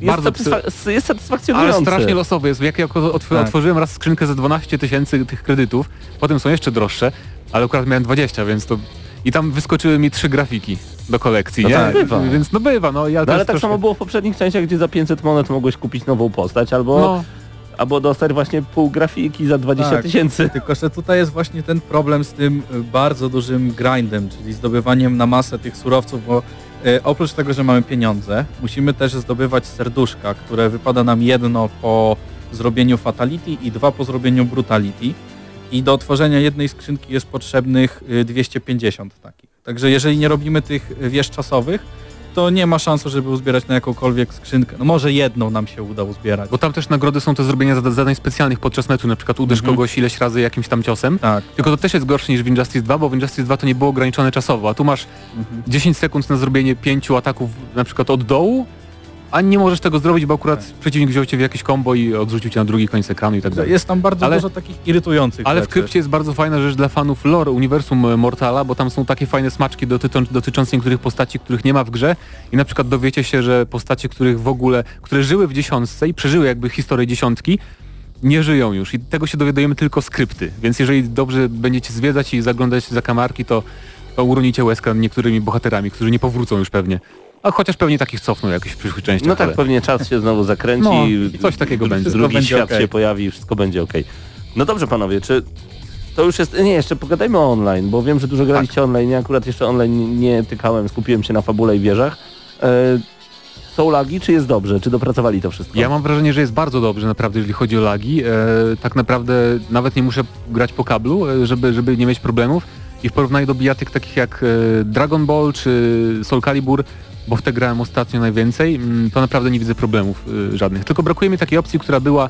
jest, Bardzo satysfa- jest satysfakcjonujący. Ale strasznie losowy jest. Jak ja otw- Tak. otworzyłem raz skrzynkę za 12 tysięcy tych kredytów, potem są jeszcze droższe, ale akurat miałem 20, więc to... I tam wyskoczyły mi trzy grafiki do kolekcji, No nie? tak, bywa. Więc no bywa, no. Ja No ale tak troszkę- samo było w poprzednich częściach, gdzie za 500 monet mogłeś kupić nową postać, albo, No, albo dostać właśnie pół grafiki za 20 Tak. tysięcy. Tylko, że tutaj jest właśnie ten problem z tym bardzo dużym grindem, czyli zdobywaniem na masę tych surowców, bo oprócz tego, że mamy pieniądze, musimy też zdobywać serduszka, które wypada nam jedno po zrobieniu fatality i dwa po zrobieniu brutality. I do otworzenia jednej skrzynki jest potrzebnych y, 250 takich. Także jeżeli nie robimy tych y, wież czasowych, to nie ma szans, żeby uzbierać na jakąkolwiek skrzynkę. No może jedną nam się uda uzbierać. bo tam też nagrody są do zrobienia zada- zadań specjalnych podczas meczu, na przykład uderz Mhm. kogoś ileś razy jakimś tam ciosem. Tak. Tylko to też jest gorsze niż w Injustice 2, bo w Injustice 2 to nie było ograniczone czasowo, a tu masz Mhm. 10 sekund na zrobienie pięciu ataków na przykład od dołu, a nie możesz tego zrobić, bo akurat przeciwnik wziął cię w jakieś kombo i odrzucił cię na drugi koniec ekranu i tak dalej. Jest tam bardzo Ale- dużo takich irytujących Ale w rzeczy. krypcie jest bardzo fajna rzecz dla fanów lore, uniwersum e, Mortala, bo tam są takie fajne smaczki dotyczą, dotyczące niektórych postaci, których nie ma w grze i na przykład dowiecie się, że postacie, których w ogóle, które żyły w dziesiątce i przeżyły jakby historię dziesiątki, nie żyją już i tego się dowiadujemy tylko z krypty, więc jeżeli dobrze będziecie zwiedzać i zaglądać za kamarki, to, to uronicie łezkę niektórymi bohaterami, którzy nie powrócą już pewnie. A chociaż pewnie takich cofną jakieś w przyszłych częściach. No tak, ale- pewnie czas się znowu zakręci No, i coś takiego będzie. drugi będzie świat okej. się pojawi i wszystko będzie ok. No dobrze panowie, czy to już jest... Nie, jeszcze pogadajmy o online, bo wiem, że dużo graliście Tak. online, ja akurat jeszcze online nie tykałem, skupiłem się na fabule i wieżach. E, są lagi, czy jest dobrze? Czy dopracowali to wszystko? Ja mam wrażenie, że jest bardzo dobrze naprawdę, jeżeli chodzi o lagi. E, tak naprawdę nawet nie muszę grać po kablu, e, żeby, żeby nie mieć problemów. I w porównaniu do bijatyk takich jak e, Dragon Ball czy Soul Calibur, bo w te grałem ostatnio najwięcej, mm, to naprawdę nie widzę problemów e, żadnych. Tylko brakuje mi takiej opcji, która była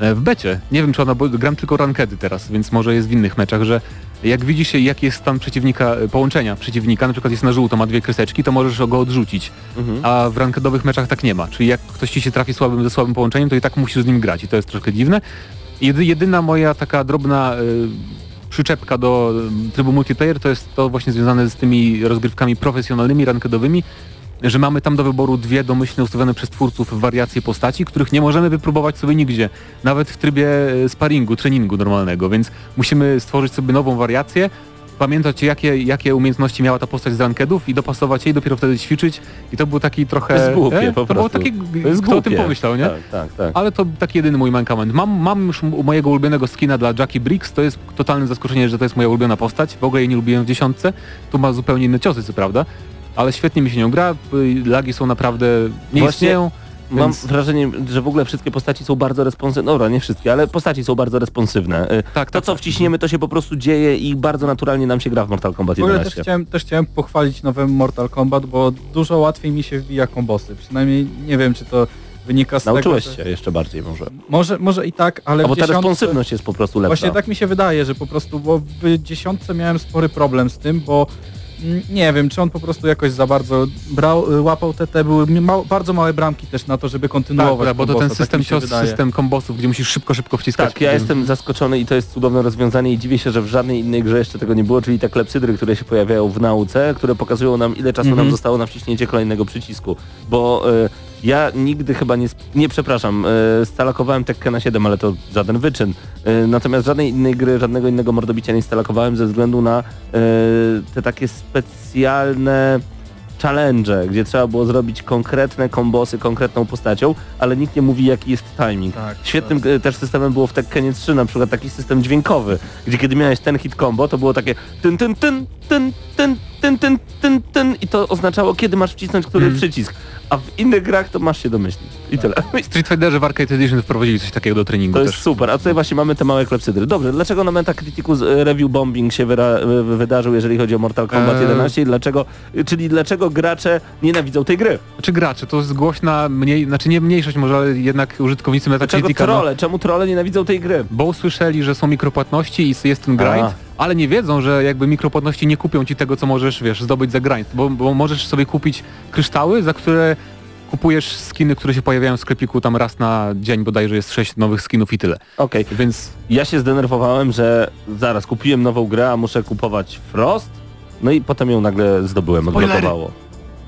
e, w becie. Nie wiem czy ona, bo gram tylko rankedy teraz, więc może jest w innych meczach, że jak widzisz jaki jest stan przeciwnika, e, połączenia przeciwnika, na przykład jest na żółto, ma dwie kreseczki, to możesz go odrzucić Mhm. a w rankedowych meczach tak nie ma. Czyli jak ktoś ci się trafi słabym ze słabym połączeniem, to i tak musisz z nim grać i to jest troszkę dziwne. Jedy, jedyna moja taka drobna y, przyczepka do trybu multiplayer, to jest to właśnie związane z tymi rozgrywkami profesjonalnymi, rankedowymi, że mamy tam do wyboru dwie domyślnie ustawione przez twórców wariacje postaci, których nie możemy wypróbować sobie nigdzie, nawet w trybie e, sparingu, treningu normalnego, więc musimy stworzyć sobie nową wariację, pamiętać jakie, jakie umiejętności miała ta postać z rankedów i dopasować jej, dopiero wtedy ćwiczyć i to był taki trochę... To jest głupie e, po To było prostu. takie, To jest kto o tym głupie. pomyślał, nie? Tak, tak, tak. Ale to taki jedyny mój mankament. Mam, mam już mojego ulubionego skina dla Jackie Briggs, to jest totalne zaskoczenie, że to jest moja ulubiona postać. W ogóle jej nie lubiłem w dziesiątce. Tu ma zupełnie inne ciosy, co prawda. Ale świetnie mi się nią gra, y, lagi są naprawdę nie Właśnie istnieją. Mam Więc- wrażenie, że w ogóle wszystkie postaci są bardzo responsywne. Dobra, nie wszystkie, ale postaci są bardzo responsywne. Y, Tak, To tak, co tak. wciśniemy, to się po prostu dzieje i bardzo naturalnie nam się gra w Mortal Kombat W ogóle też 11. chciałem, też chciałem pochwalić nowe Mortal Kombat, bo dużo łatwiej mi się wbija kombosy. Przynajmniej nie wiem, czy to wynika z Nauczyłeś tego, że- się jeszcze bardziej może. Może, może i tak, ale A bo ta dziesiątce... responsywność jest po prostu lepsza. Właśnie tak mi się wydaje, że po prostu, bo w dziesiątce miałem spory problem z tym, bo nie wiem, czy on po prostu jakoś za bardzo brał, y, łapał te, te były mał, bardzo małe bramki też na to, żeby kontynuować Tak, bo to ten system tak mi się cios, wydaje. system kombosów, gdzie musisz szybko, szybko wciskać. Tak, ja jestem zaskoczony i to jest cudowne rozwiązanie i dziwię się, że w żadnej innej grze jeszcze tego nie było, czyli te klepsydry, które się pojawiają w nauce, które pokazują nam ile czasu Mhm. nam zostało na wciśnięcie kolejnego przycisku. Bo y, ja nigdy chyba nie, nie przepraszam, y, stalakowałem Tekkena 7, ale to żaden wyczyn. Y, natomiast żadnej innej gry, żadnego innego mordobicia nie stalakowałem ze względu na y, te takie specjalne challenge, gdzie trzeba było zrobić konkretne kombosy konkretną postacią, ale nikt nie mówi jaki jest timing. Tak, Świetnym e, też systemem było w Tekkenie 3 na przykład taki system dźwiękowy, gdzie kiedy miałeś ten hit combo, to było takie tyn tyn tyn tyn tyn tyn tyn tyn i to oznaczało kiedy masz wcisnąć który Mhm. przycisk. A w innych grach to masz się domyślić. I tyle. W Street Fighterze w Arcade Edition wprowadzili coś takiego do treningu To jest też. super, a tutaj właśnie mamy te małe klepsydry. Dobrze, dlaczego na Metacriticu e, review bombing się wy- wydarzył, jeżeli chodzi o Mortal Kombat Eee. 11 i dlaczego, czyli dlaczego gracze nienawidzą tej gry? Znaczy gracze, to jest głośna, mniej, znaczy nie mniejszość może, ale jednak użytkownicy Dlaczego Metacritica. no, trolle? Czemu trolle nienawidzą tej gry? Bo usłyszeli, że są mikropłatności i jest ten grind, A. ale nie wiedzą, że jakby mikropłatności nie kupią ci tego, co możesz, wiesz, zdobyć za grind, bo, bo możesz sobie kupić kryształy, za które kupujesz skiny, które się pojawiają w sklepiku tam raz na dzień, bodajże jest sześć nowych skinów i tyle. Okej, Więc Ja się zdenerwowałem, że zaraz kupiłem nową grę, a muszę kupować Frost. No i potem ją nagle zdobyłem, Spoilery. odblokowało.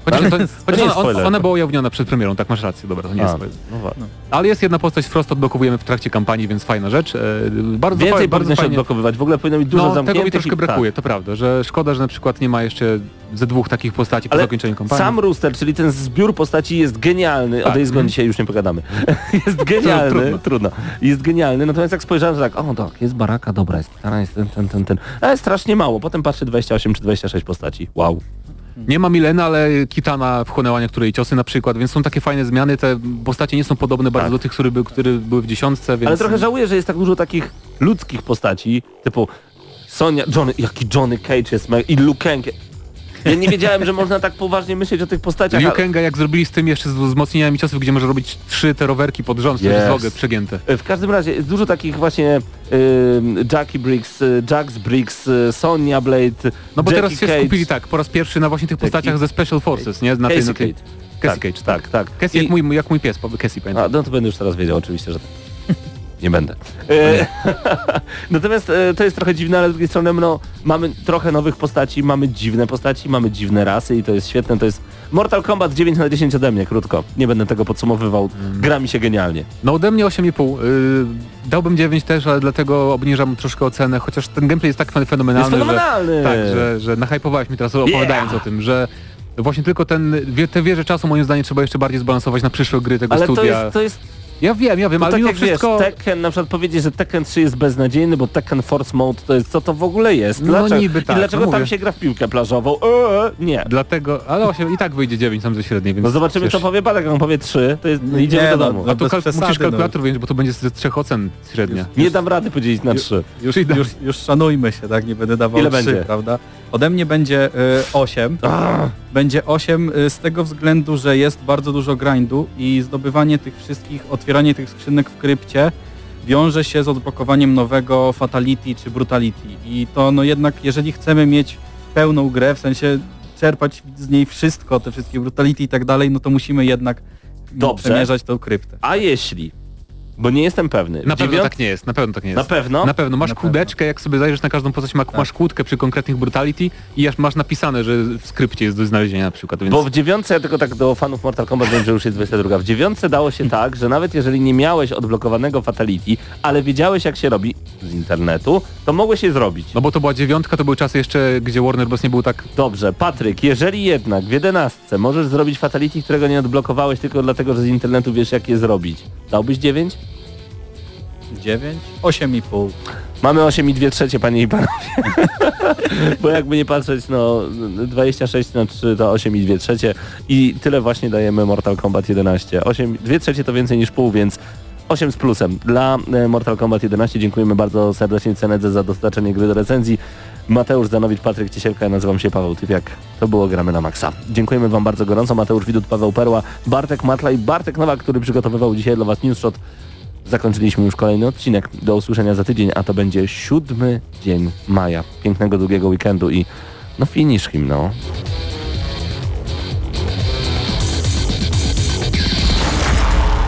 Chociaż, to, chociaż ona była ujawniona przed premierą, tak masz rację, dobra, to nie jest spoiler. no, Ale jest jedna postać Frost odblokowujemy w trakcie kampanii, więc fajna rzecz. E, bardzo Więcej fajnie, bardzo fajnie. odblokowywać. W ogóle powinno być dużo No, zamkniętych. tego mi troszkę i- brakuje, tak. to prawda, że szkoda, że na przykład nie ma jeszcze ze dwóch takich postaci po Ale zakończeniu kampanii. Sam Rooster, czyli ten zbiór postaci jest genialny. O Tak. Days Gone dzisiaj już nie pogadamy. jest genialny. Trudno. Trudno. Jest genialny. Natomiast jak spojrzałem, że tak, o tak, jest baraka, dobra, jest gitara, jest ten, ten, ten, ten. Ale strasznie mało. Potem patrzę 28 czy 26 postaci. Wow. Nie ma Milena, ale Kitana wchłonęła niektóre ciosy na przykład, więc są takie fajne zmiany. Te postacie nie są podobne bardzo Tak. do tych, które, by, które były w dziesiątce, więc... Ale trochę żałuję, że jest tak dużo takich ludzkich postaci, typu Sonia, Johnny, jaki Johnny Cage jest, i Luke Kang. Ja nie wiedziałem, że można tak poważnie myśleć o tych postaciach. Liu Kanga jak zrobili z tym jeszcze z wzmocnieniami ciosów, gdzie może robić trzy te rowerki pod rząd, to Yes. jest w ogóle przegięte. W każdym razie jest dużo takich właśnie ym, Jackie Briggs, y, Jax Briggs, y, Sonia Blade, No bo Jackie teraz się Cage. skupili tak, po raz pierwszy na właśnie tych postaciach ze Special Forces, nie? Na tej, na tej... Cage. Casey Tak, Cage, tak, tak. Casey I- jak mój, jak mój pies, Casey pamiętam. A, no to będę już teraz wiedział oczywiście, że tak. Nie będę. E, Natomiast e, to jest trochę dziwne, ale z drugiej strony no, mamy trochę nowych postaci, mamy dziwne postaci, mamy dziwne rasy i to jest świetne. To jest Mortal Kombat 9 na 10 ode mnie, krótko. Nie będę tego podsumowywał. Mm. Gra mi się genialnie. No ode mnie 8,5. Yy, dałbym 9 też, ale dlatego obniżam troszkę ocenę, chociaż ten gameplay jest tak fenomenalny, Jest fenomenalny! że, tak, że, że nahypowałeś mi teraz opowiadając o tym, że właśnie tylko ten, te wieże czasu moim zdaniem trzeba jeszcze bardziej zbalansować na przyszłe gry tego Ale to studia. jest, to jest Ja wiem, ja wiem, to ale tak mimo jak wszystko... wiesz, Tekken, na przykład powiedzieć, że Tekken 3 jest beznadziejny, bo Tekken Force Mode to jest, co to w ogóle jest? No Dlaczego, niby tak, I dlaczego no tam się gra w piłkę plażową? Eee, nie. Dlatego, ale 8 i tak wyjdzie 9 tam ze średniej, więc No zobaczymy wiesz. co powie Badek, jak on powie 3, to jest, Nie, idziemy do no, domu. no A to kalk- przesady, musisz no. kalkulator wziąć, bo to będzie z trzech ocen średnia. Nie dam rady podzielić na 3. Już, już, już szanujmy się, tak? Nie będę dawał Ile 3, będzie? prawda? Ode mnie będzie y, 8. Będzie 8 y, z tego względu, że jest bardzo dużo grindu i zdobywanie tych wszystkich, otwieranie tych skrzynek w krypcie wiąże się z odblokowaniem nowego Fatality czy Brutality. I to no jednak, jeżeli chcemy mieć pełną grę, w sensie czerpać z niej wszystko, te wszystkie Brutality i tak dalej, no to musimy jednak Dobrze. przemierzać tą kryptę. A jeśli Bo nie jestem pewny. Na pewno tak nie jest, na pewno tak nie jest. Na pewno? Na pewno. Masz Na pewno. kłódeczkę, jak sobie zajrzysz na każdą postać, ma, Tak. masz kłódkę przy konkretnych brutality i aż masz napisane, że w skrypcie jest do znalezienia na przykład, więc... Bo w dziewiątce, ja tylko tak do fanów Mortal Kombat wiem, że już jest 22. W dziewiątce dało się tak, że nawet jeżeli nie miałeś odblokowanego Fatality, ale wiedziałeś jak się robi z internetu, to mogłeś je zrobić. No bo to była dziewiątka, to były czasy jeszcze, gdzie Warner Bros. nie był tak... Dobrze, Patryk, jeżeli jednak w jedenastce możesz zrobić Fatality, którego nie odblokowałeś tylko dlatego, że z internetu wiesz jak je zrobić, dałbyś 9? 9? 8,5. Mamy 8 i 2 trzecie, panie i panowie. Bo jakby nie patrzeć, no 26 na 3 to 8 i 2 trzecie i tyle właśnie dajemy Mortal Kombat 11. 8, 2 trzecie to więcej niż pół, więc 8 z plusem. Dla e, Mortal Kombat 11 dziękujemy bardzo serdecznie Cenedze za dostarczenie gry do recenzji. Mateusz Zanowicz, Patryk Ciesielka, ja nazywam się Paweł Typiak. To było Gramy na Maxa. Dziękujemy Wam bardzo gorąco. Mateusz Widut, Paweł Perła, Bartek Matla i Bartek Nowak, który przygotowywał dzisiaj dla Was Newsshot. Zakończyliśmy już kolejny odcinek. Do usłyszenia za tydzień, a to będzie siódmy dzień maja. Pięknego długiego weekendu i no finish him, no.